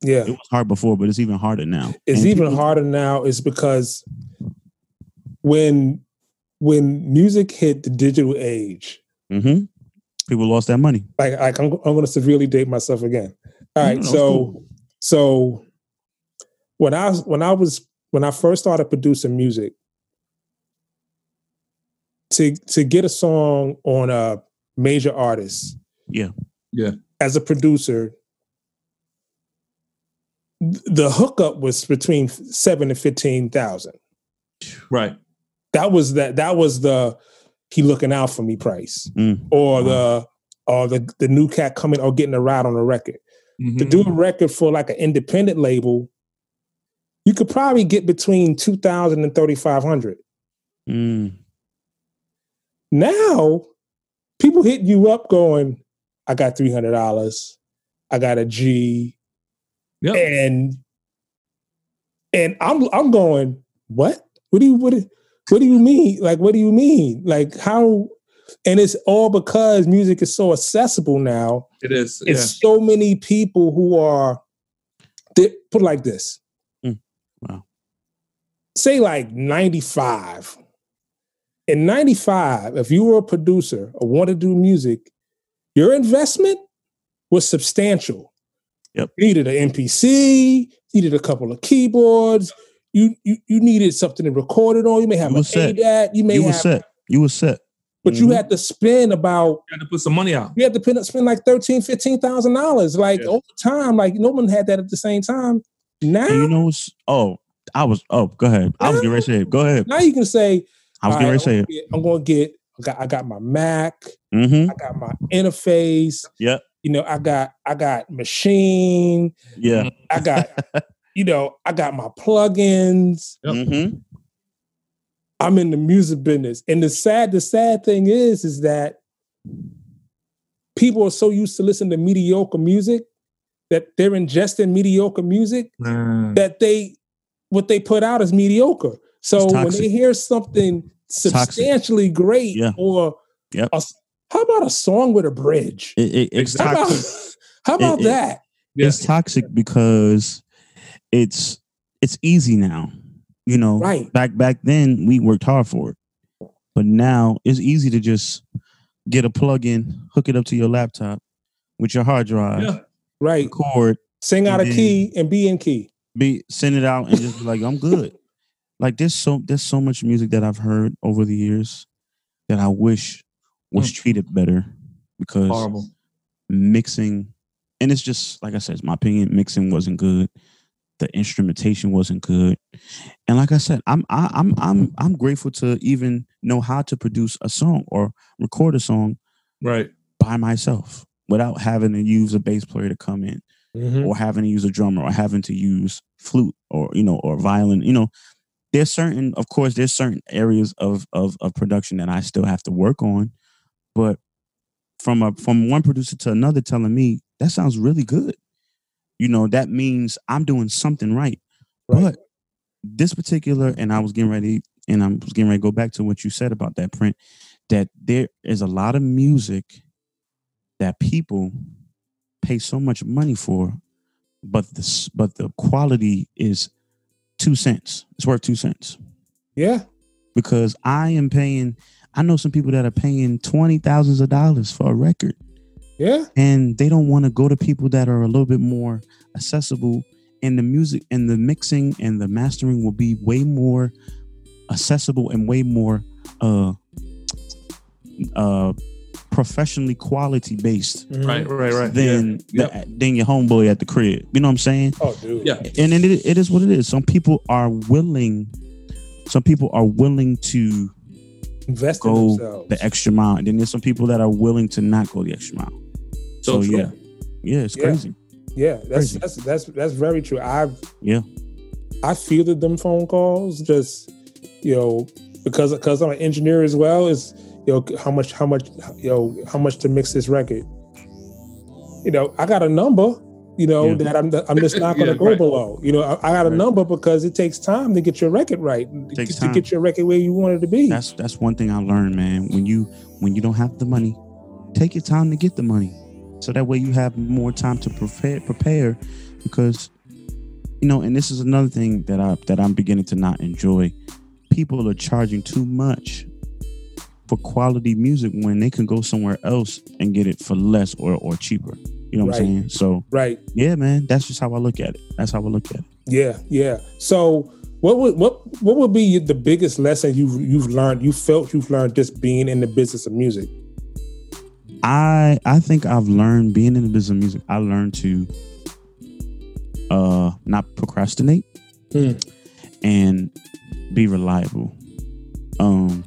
yeah It was hard before, but it's even harder now. it's And even people- harder now is because when when music hit the digital age Mhm. People lost that money. like, like I'm, I'm going to severely date myself again All right, No, no, so cool. so when i when i was when i first started producing music to to get a song on a major artist Yeah. Yeah. as a producer the hookup was between seven and fifteen thousand Right. that was that that was the he looking out for me price Mm. or the or the the new cat coming or getting a ride on a record to Mhm. do a record for like an independent label you could probably get between 2000 and 3500 Mm. Now people hit you up going i got $300 i got a g. Yep. and and i'm i'm going what? What do you what what do you mean? Like what do you mean? Like how? And it's all because music is so accessible now. It is. it's so many people who are they, put it like this. Mm. Wow. say like 95 in 95 if you were a producer or wanted to do music your investment was substantial Yep. you needed an mpc you needed a couple of keyboards you you, you needed something to record it on you may have You an set. ADAT, you may You have were set. You were set. but you Mhm. had to spend about You had to put some money out. you had to spend, spend like thirteen, fifteen thousand dollars. Like Yeah. over time, like no one had that at the same time. Now, And you know what's oh, I was oh, go ahead. I was getting ready to say. Go ahead. now you can say, I was "All getting right, ready to say I'm it. gonna get- I'm going to get. I got, I got my Mac. Mm-hmm. I got my interface. Yep. You know, I got I got machine. Yeah. I got [laughs] you know I got my plugins. Yep. Mm-hmm. I'm in the music business, and the sad the sad thing is is that people are so used to listening to mediocre music that they're ingesting mediocre music Mm. that they what they put out is mediocre. So when they hear something toxic. substantially great, Yeah. or Yep. a s- how about a song with a bridge? It, it, it's How about, [laughs] how about It- it- that? Yeah. It's toxic because it's it's easy now. You know, Right. back back then we worked hard for it. But now it's easy to just get a plug-in, hook it up to your laptop with your hard drive, Yeah. Right. record, Sing out of And key and be in key. be send it out and just be like, I'm good. Like there's so there's so much music that I've heard over the years that I wish was Mm. treated better because Horrible. mixing and it's just like I said, it's my opinion, mixing wasn't good. The instrumentation wasn't good. And like I said, I'm I, I'm I'm I'm grateful to even know how to produce a song or record a song Right. by myself without having to use a bass player to come in Mm-hmm. or having to use a drummer or having to use flute or you know or violin you know there's certain of course there's certain areas of of, of production that i still have to work on but from a from one producer to another telling me that sounds really good you know that means i'm doing something right, Right. but this particular and i was getting ready and i was getting ready to go back to what you said about that print that there is a lot of music that people pay so much money for, but this but the quality is two cents. It's worth two cents. Yeah. Because I am paying. I know some people that are paying twenty thousands of dollars for a record. Yeah. And they don't want to go to people that are a little bit more accessible. And the music and the mixing and the mastering will be way more accessible and way more uh uh professionally quality based Mhm. Right, right, right. than yeah. the- than your homeboy at the crib. You know what I'm saying? Oh, dude. Yeah. And it, it is what it is. Some people are willing. Some people are willing to Invest in go themselves. the extra mile, and then there's some people that are willing to not go the extra mile. So, So true. yeah, yeah, it's Yeah. crazy. Yeah, that's Crazy. that's that's that's very true. I've Yeah. I fielded them phone calls just you know because because I'm an engineer as well. Is know how much how much know how much to mix this record. You know I got a number. You know Yeah. that I'm I'm just not [laughs] going to Yeah, go right. below. You know I, I got a Right. number because it takes time to get your record right. Takes to time. get your record where you want it to be. That's that's one thing I learned, man. When you when you don't have the money, take your time to get the money, so that way you have more time to prepare prepare, because you know. And this is another thing that I that I'm beginning to not enjoy. People are charging too much for quality music when they can go somewhere else and get it for less or or cheaper. You know what I'm saying? So right. yeah, man, that's just how I look at it. That's how I look at it. Yeah, yeah. So, what would what what would be the biggest lesson you've you've learned? You felt you've learned just being in the business of music. I I think I've learned being in the business of music. I learned to uh not procrastinate Hmm. and be reliable. Um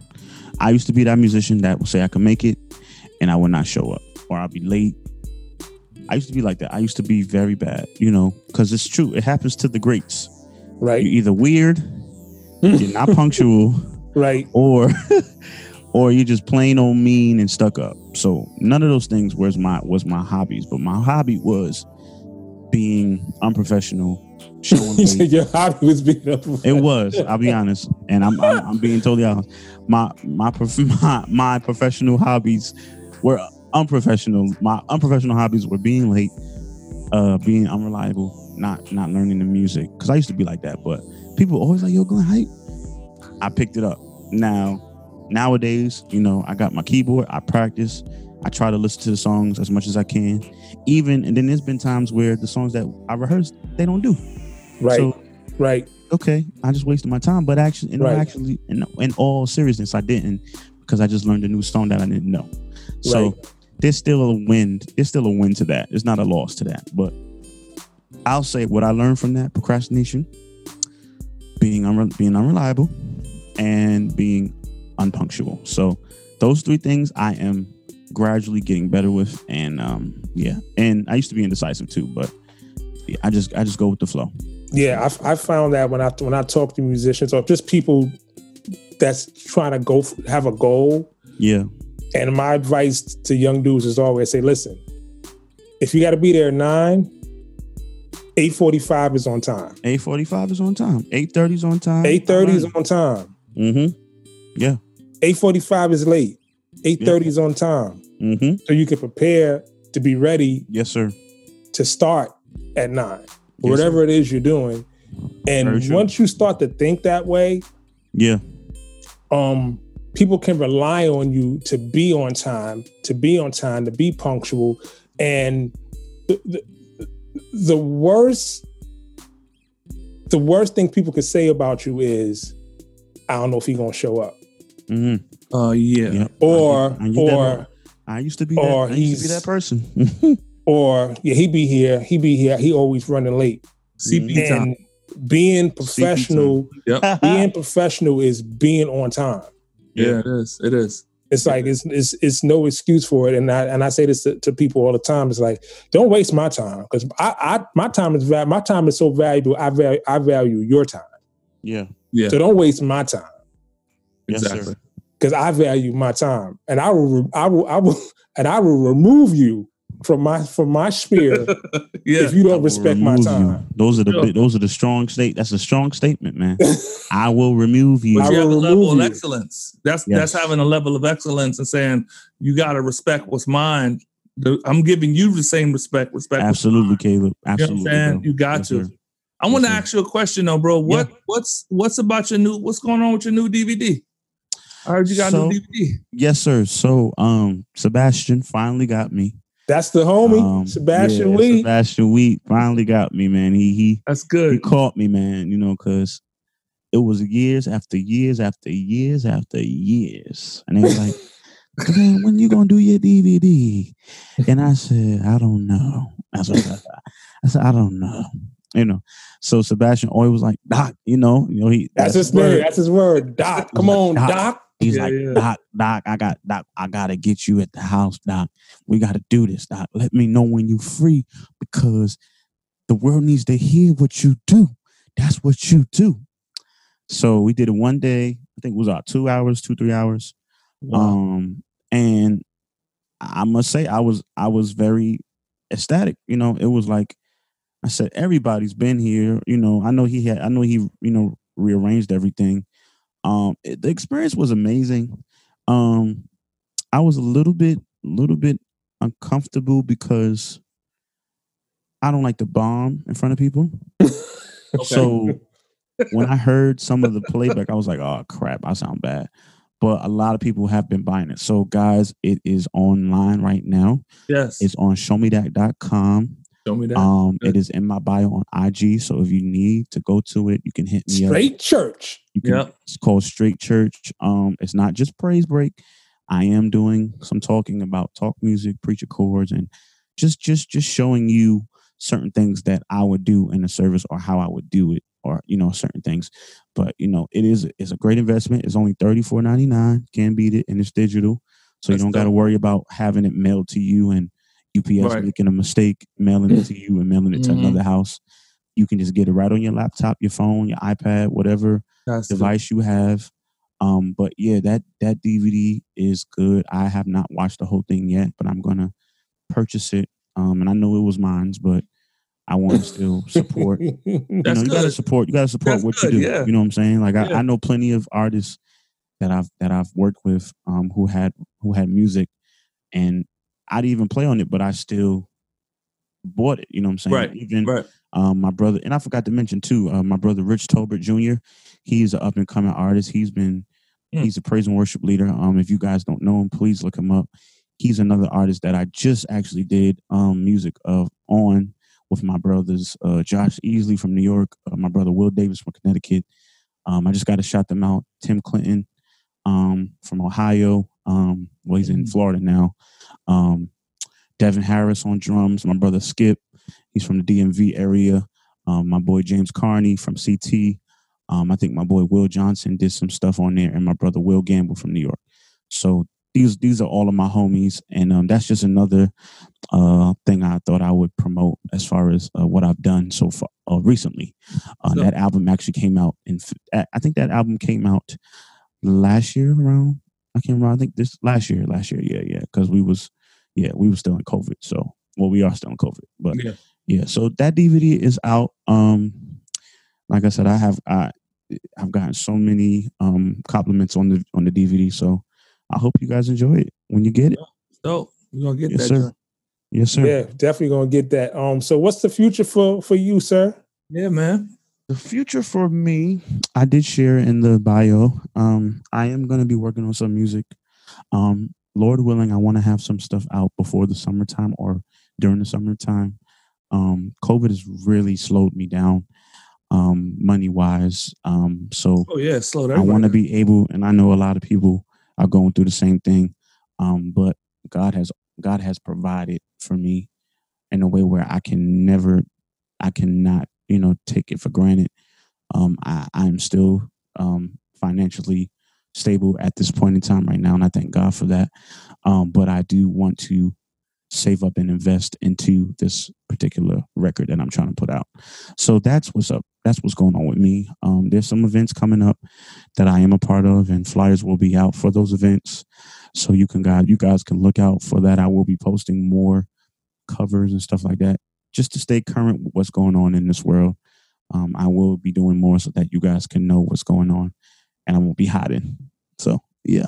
I used to be that musician that would say I could make it and I would not show up or I'll be late. I used to be like that. I used to be very bad, you know, because it's true. It happens to the greats. Right, You're either weird, [laughs] you're not punctual, right, or [laughs] or you're just plain old mean and stuck up. So none of those things was my was my hobbies, but my hobby was being unprofessional, showing you said your hobby was being up. It was. I'll be honest, and I'm I'm, I'm being totally honest. My my prof- [laughs] my my professional hobbies were unprofessional. My unprofessional hobbies were being late, uh, being unreliable, not not learning the music. Because I used to be like that, but people always like, "Yo, Glenn, hype." I picked it up. Now, nowadays, you know, I got my keyboard. I practice. I try to listen to the songs as much as I can. Even and then there's been times where the songs that I rehearsed they don't do. Right, So right, okay, I just wasted my time. But actually, in all Right. actually, in, in all seriousness, I didn't because I just learned a new song that I didn't know. So right. there's still a win. There's still a win to that. It's not a loss to that. But I'll say what I learned from that procrastination, being unre- being unreliable, and being unpunctual. So those three things I am gradually getting better with, and um, yeah. And I used to be indecisive too, but I just I just go with the flow. Yeah, I, I found that when I when I talk to musicians or just people that's trying to go f- have a goal, Yeah, and my advice to young dudes is always say, listen, if you got to be there at nine, eight forty five is on time. eight forty five is on time. Eight thirty is on time. Eight thirty is on time. Mm-hmm. Yeah. Eight forty five is late. Eight thirty is on time, Mm-hmm. so you can prepare to be ready Yes, sir. to start at nine, Yes, whatever it is you're doing. And once you start to think that way, Yeah. um, people can rely on you to be on time, to be on time, to be punctual. And the, the, the worst, the worst thing people could say about you is, I don't know if he's gonna show up, Mm-hmm. Oh yeah. Yeah. or I, used that- or I used to be or that. I used to be he's- that person. [laughs] or yeah, he be here, he be here, he always running late. CP time. Being professional, Yep. [laughs] being professional is being on time. Yeah, it is. It is. It's like it's, it's it's no excuse for it, and I and I say this to, to people all the time. It's like don't waste my time because I, I my time is val- my time is so valuable. I value I value your time, yeah. Yeah. so don't waste my time Yes, sir. Exactly. because I value my time, and I will re- I will I will [laughs] and I will remove you from my from my sphere [laughs] yeah. if you don't respect my remove you. time. Those are the Yeah. those are the strong state. That's a strong statement, man. [laughs] I will remove you. I But you have a will level remove of excellence. That's Yes. that's having a level of excellence and saying you got to respect what's mine I'm giving you the same respect. Respect. Absolutely, Caleb. Absolutely. You, know you got yes, to. Sir. I want to ask you a question though, bro. What yeah. what's what's about your new what's going on with your new DVD? I heard you got so, a new DVD. Yes, sir. So um Sebastian finally got me. That's the homie, um, Sebastian yeah, Wheat. Sebastian Wheat finally got me, man. He he that's good. He caught me, man, you know, because it was years after years after years after years. And they was like, [laughs] man, when you gonna do your DVD? And I said, I don't know. I said, I said, I don't know you know. So Sebastian Oy was like, Doc, you know, you know, he that's, that's his name, that's his word. Doc, come like, on, Doc. Doc. He's yeah, like, yeah. Doc, Doc, I got Doc, I gotta get you at the house, Doc. We gotta do this, Doc. Let me know when you're free because the world needs to hear what you do. That's what you do. So we did it one day. I think it was about two hours, two, three hours. Wow. Um, and I must say I was I was very ecstatic. You know, it was like I said, everybody's been here. You know, I know he had, I know he, you know, rearranged everything. Um, it, the experience was amazing. Um, I was a little bit, a little bit uncomfortable because I don't like to bomb in front of people. [laughs] okay. So when I heard some of the [laughs] playback, I was like, oh crap, I sound bad. But a lot of people have been buying it. So guys, it is online right now. Yes. It's on showmethat.com. Show me that. Um, it is in my bio on IG. So if you need to go to it, you can hit me Straight up. Church. You can, yep. It's called Straight Church. Um, it's not just praise break. I am doing some talking about talk music, preacher chords, and just just just showing you certain things that I would do in a service or how I would do it or you know certain things. But you know, it is it's a great investment. It's only thirty four ninety nine. Can't beat it, and it's digital, so That's you don't got to worry about having it mailed to you and UPS right. making a mistake, mailing it to you and mailing it to mm-hmm. another house. You can just get it right on your laptop, your phone, your iPad, whatever That's device you have. Um, but yeah, that that DVD is good. I have not watched the whole thing yet, but I'm gonna purchase it. Um, and I know it was mine's, but I want to still [laughs] support. you know, you gotta support. You gotta support That's what good, you do. Yeah. You know what I'm saying? Like yeah. I, I know plenty of artists that I've that I've worked with um, who had who had music, and I'd even play on it, but I still bought it. You know what I'm saying? Right. Even right. Um, my brother, and I forgot to mention too, uh, my brother Rich Tolbert Jr. He's an up and coming artist. He's been mm. he's a praise and worship leader. Um, if you guys don't know him, please look him up. He's another artist that I just actually did um music of on with my brothers uh, Josh Easley from New York, uh, my brother Will Davis from Connecticut. Um, I just got to shout them out. Tim Clinton um, from Ohio. Um, well, he's in. Florida now. Um, Devin Harris on drums. My brother Skip, he's from the DMV area. Um, my boy James Carney from CT. Um, I think my boy Will Johnson did some stuff on there, and my brother Will Gamble from New York. So these these are all of my homies, and um, that's just another uh, thing I thought I would promote as far as uh, what I've done so far uh, recently. Uh, so, that album actually came out in I think that album came out last year around I can't remember. I think this last year, last year, yeah, yeah, because we was, yeah, we were still in COVID. So, well, we are still in COVID, but yeah. yeah. So that DVD is out. Um, like I said, I have I, I've gotten so many um compliments on the on the DVD. So I hope you guys enjoy it when you get it. So we're gonna get yes, that. Sir. Yes, sir. Yeah, definitely gonna get that. Um, so what's the future for for you, sir? Yeah, man. The future for me, I did share in the bio. Um, I am going to be working on some music. Um, Lord willing, I want to have some stuff out before the summertime or during the summertime. Um, COVID has really slowed me down, um, money wise. Um, so oh yeah, slowed. I want to be able, and I know a lot of people are going through the same thing. Um, but God has God has provided for me in a way where I can never, I cannot you know take it for granted. Um, I, I'm still um, financially stable at this point in time right now, and I thank God for that. Um, but I do want to save up and invest into this particular record that I'm trying to put out. So that's what's up. That's what's going on with me. Um, there's some events coming up that I am a part of, and flyers will be out for those events. So you can guys, you guys can look out for that. I will be posting more covers and stuff like that just to stay current with what's going on in this world. Um, I will be doing more so that you guys can know what's going on and I won't be hiding. So, yeah.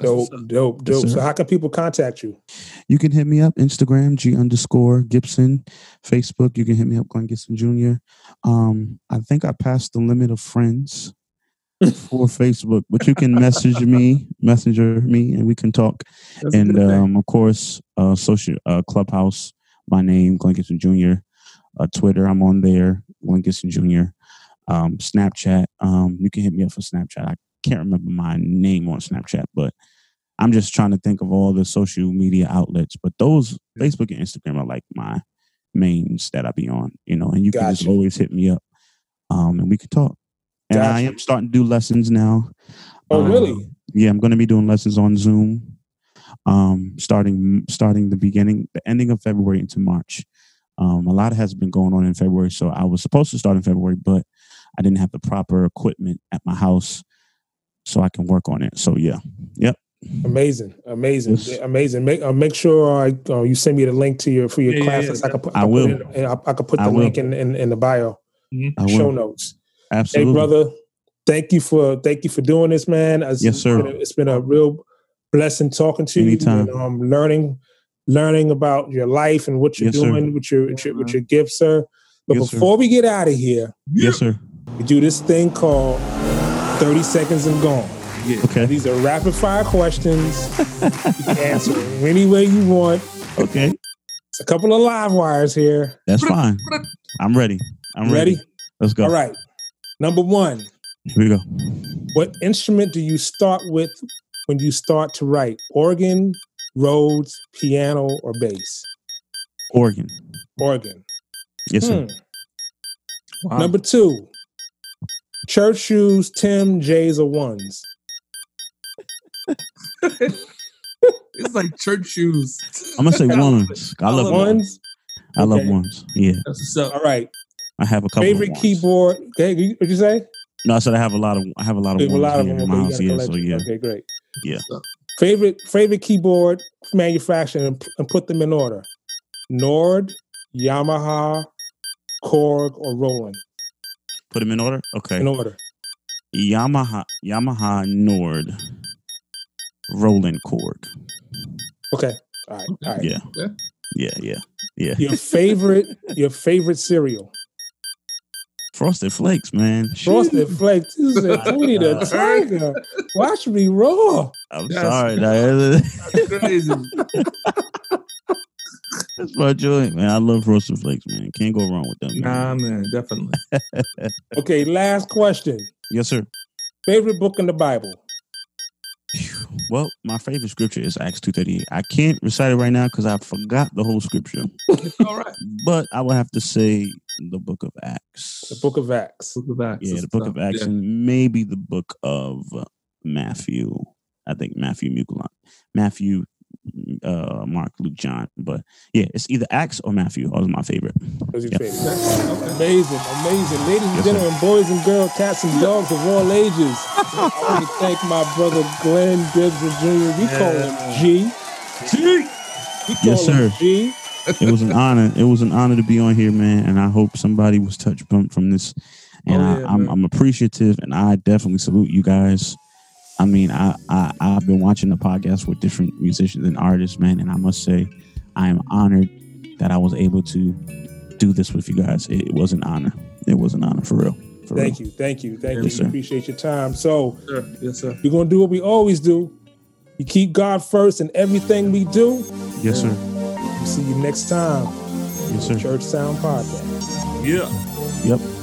Dope, dope, dope. Yes, so how can people contact you? You can hit me up Instagram G underscore Gibson, Facebook. You can hit me up Glenn Gibson Jr. Um, I think I passed the limit of friends [laughs] for Facebook, but you can message me, messenger me, and we can talk. That's and um, of course, uh, social uh, clubhouse. My name Glenn Gibson Jr. Uh, Twitter, I'm on there. Glenn Gibson Jr. Um, Snapchat. Um, you can hit me up for Snapchat. I can't remember my name on Snapchat, but I'm just trying to think of all the social media outlets. But those Facebook and Instagram are like my mains that I be on, you know, and you can just always hit me up um, and we can talk. And gotcha. I am starting to do lessons now. Oh, um, really? Yeah, I'm going to be doing lessons on Zoom, um, starting starting the beginning, the ending of February into March. Um, a lot has been going on in February, so I was supposed to start in February, but I didn't have the proper equipment at my house so I can work on it. So yeah, yep. Amazing, amazing, yes. amazing. Make uh, make sure I, uh, you send me the link to your for your yeah, classes. Yeah, yeah. I can put. I, I will. Put in, I, I can put the link in, in, in the bio, mm-hmm. show notes. Absolutely, hey brother. Thank you for thank you for doing this, man. It's, yes, sir. It's been, a, it's been a real blessing talking to Anytime. you. And, um, learning learning about your life and what you're yes, doing with your, with your with your gifts, sir. But yes, before sir. we get out of here, yes, sir, we do this thing called 30 seconds and gone. Yeah. Okay. These are rapid fire questions. [laughs] you can answer any way you want. Okay. It's a couple of live wires here. That's fine. I'm ready. I'm ready? ready. Let's go. All right. Number one. Here we go. What instrument do you start with when you start to write? Organ, Rhodes, piano, or bass? Organ. Organ. Yes, sir. Hmm. Wow. Number two. Church shoes, Tim, J's, or ones? [laughs] it's like church shoes. I'm gonna say ones. [laughs] I, love ones. I love ones. Yeah. All right. I have a couple. Favorite keyboard. Okay, what'd you say? No, I said I have a lot of. I have a lot of. A lot of them. In my house, yeah, so yeah. Okay, great. Yeah. Favorite favorite keyboard manufacturer and, and put them in order. Nord, Yamaha, Korg, or Roland. Put them in order. Okay. In order. Yamaha, Yamaha, Nord, Roland Korg. Okay. All right. All right. Yeah. Yeah. Yeah. Yeah. Your favorite, [laughs] your favorite cereal. Frosted Flakes, man. Frosted Flakes. This is Tony the Tiger. Watch me raw. I'm That's sorry. That's crazy. That's my joint, man. I love Frosted Flakes, man. Can't go wrong with them. Man. Nah, man, definitely. [laughs] okay, last question. Yes, sir. Favorite book in the Bible? Well, my favorite scripture is Acts two thirty eight. I can't recite it right now because I forgot the whole scripture. All right, but I will have to say the Book of Acts. The Book of Acts. Book of Acts. Yeah, the Book of Acts, yeah. and maybe the Book of Matthew. I think Matthew Mukulon. Matthew uh, Mark, Luke, John. But yeah, it's either Acts or Matthew. Those are my favorite. Those your favorite. Amazing, amazing. Ladies and yes, gentlemen, sir. boys and girls, cats and dogs of all ages. I want to thank my brother Glenn Gibson Jr. We yeah. call him G. G. We call yes, sir. G. it was an honor. It was an honor to be on here, man. And I hope somebody was touched from, from this. And oh, yeah, I, I'm, I'm appreciative, and I definitely salute you guys I mean, I, I I've been watching the podcast with different musicians and artists, man, and I must say, I am honored that I was able to do this with you guys. It was an honor. It was an honor for real. For thank real. you, thank you, thank yes, you. Sir. Appreciate your time. So, sure. yes, sir. We're gonna do what we always do. We keep God first in everything we do. Yes, sir. We'll see you next time. Yes, sir. Church Sound Podcast. Yeah. Yep.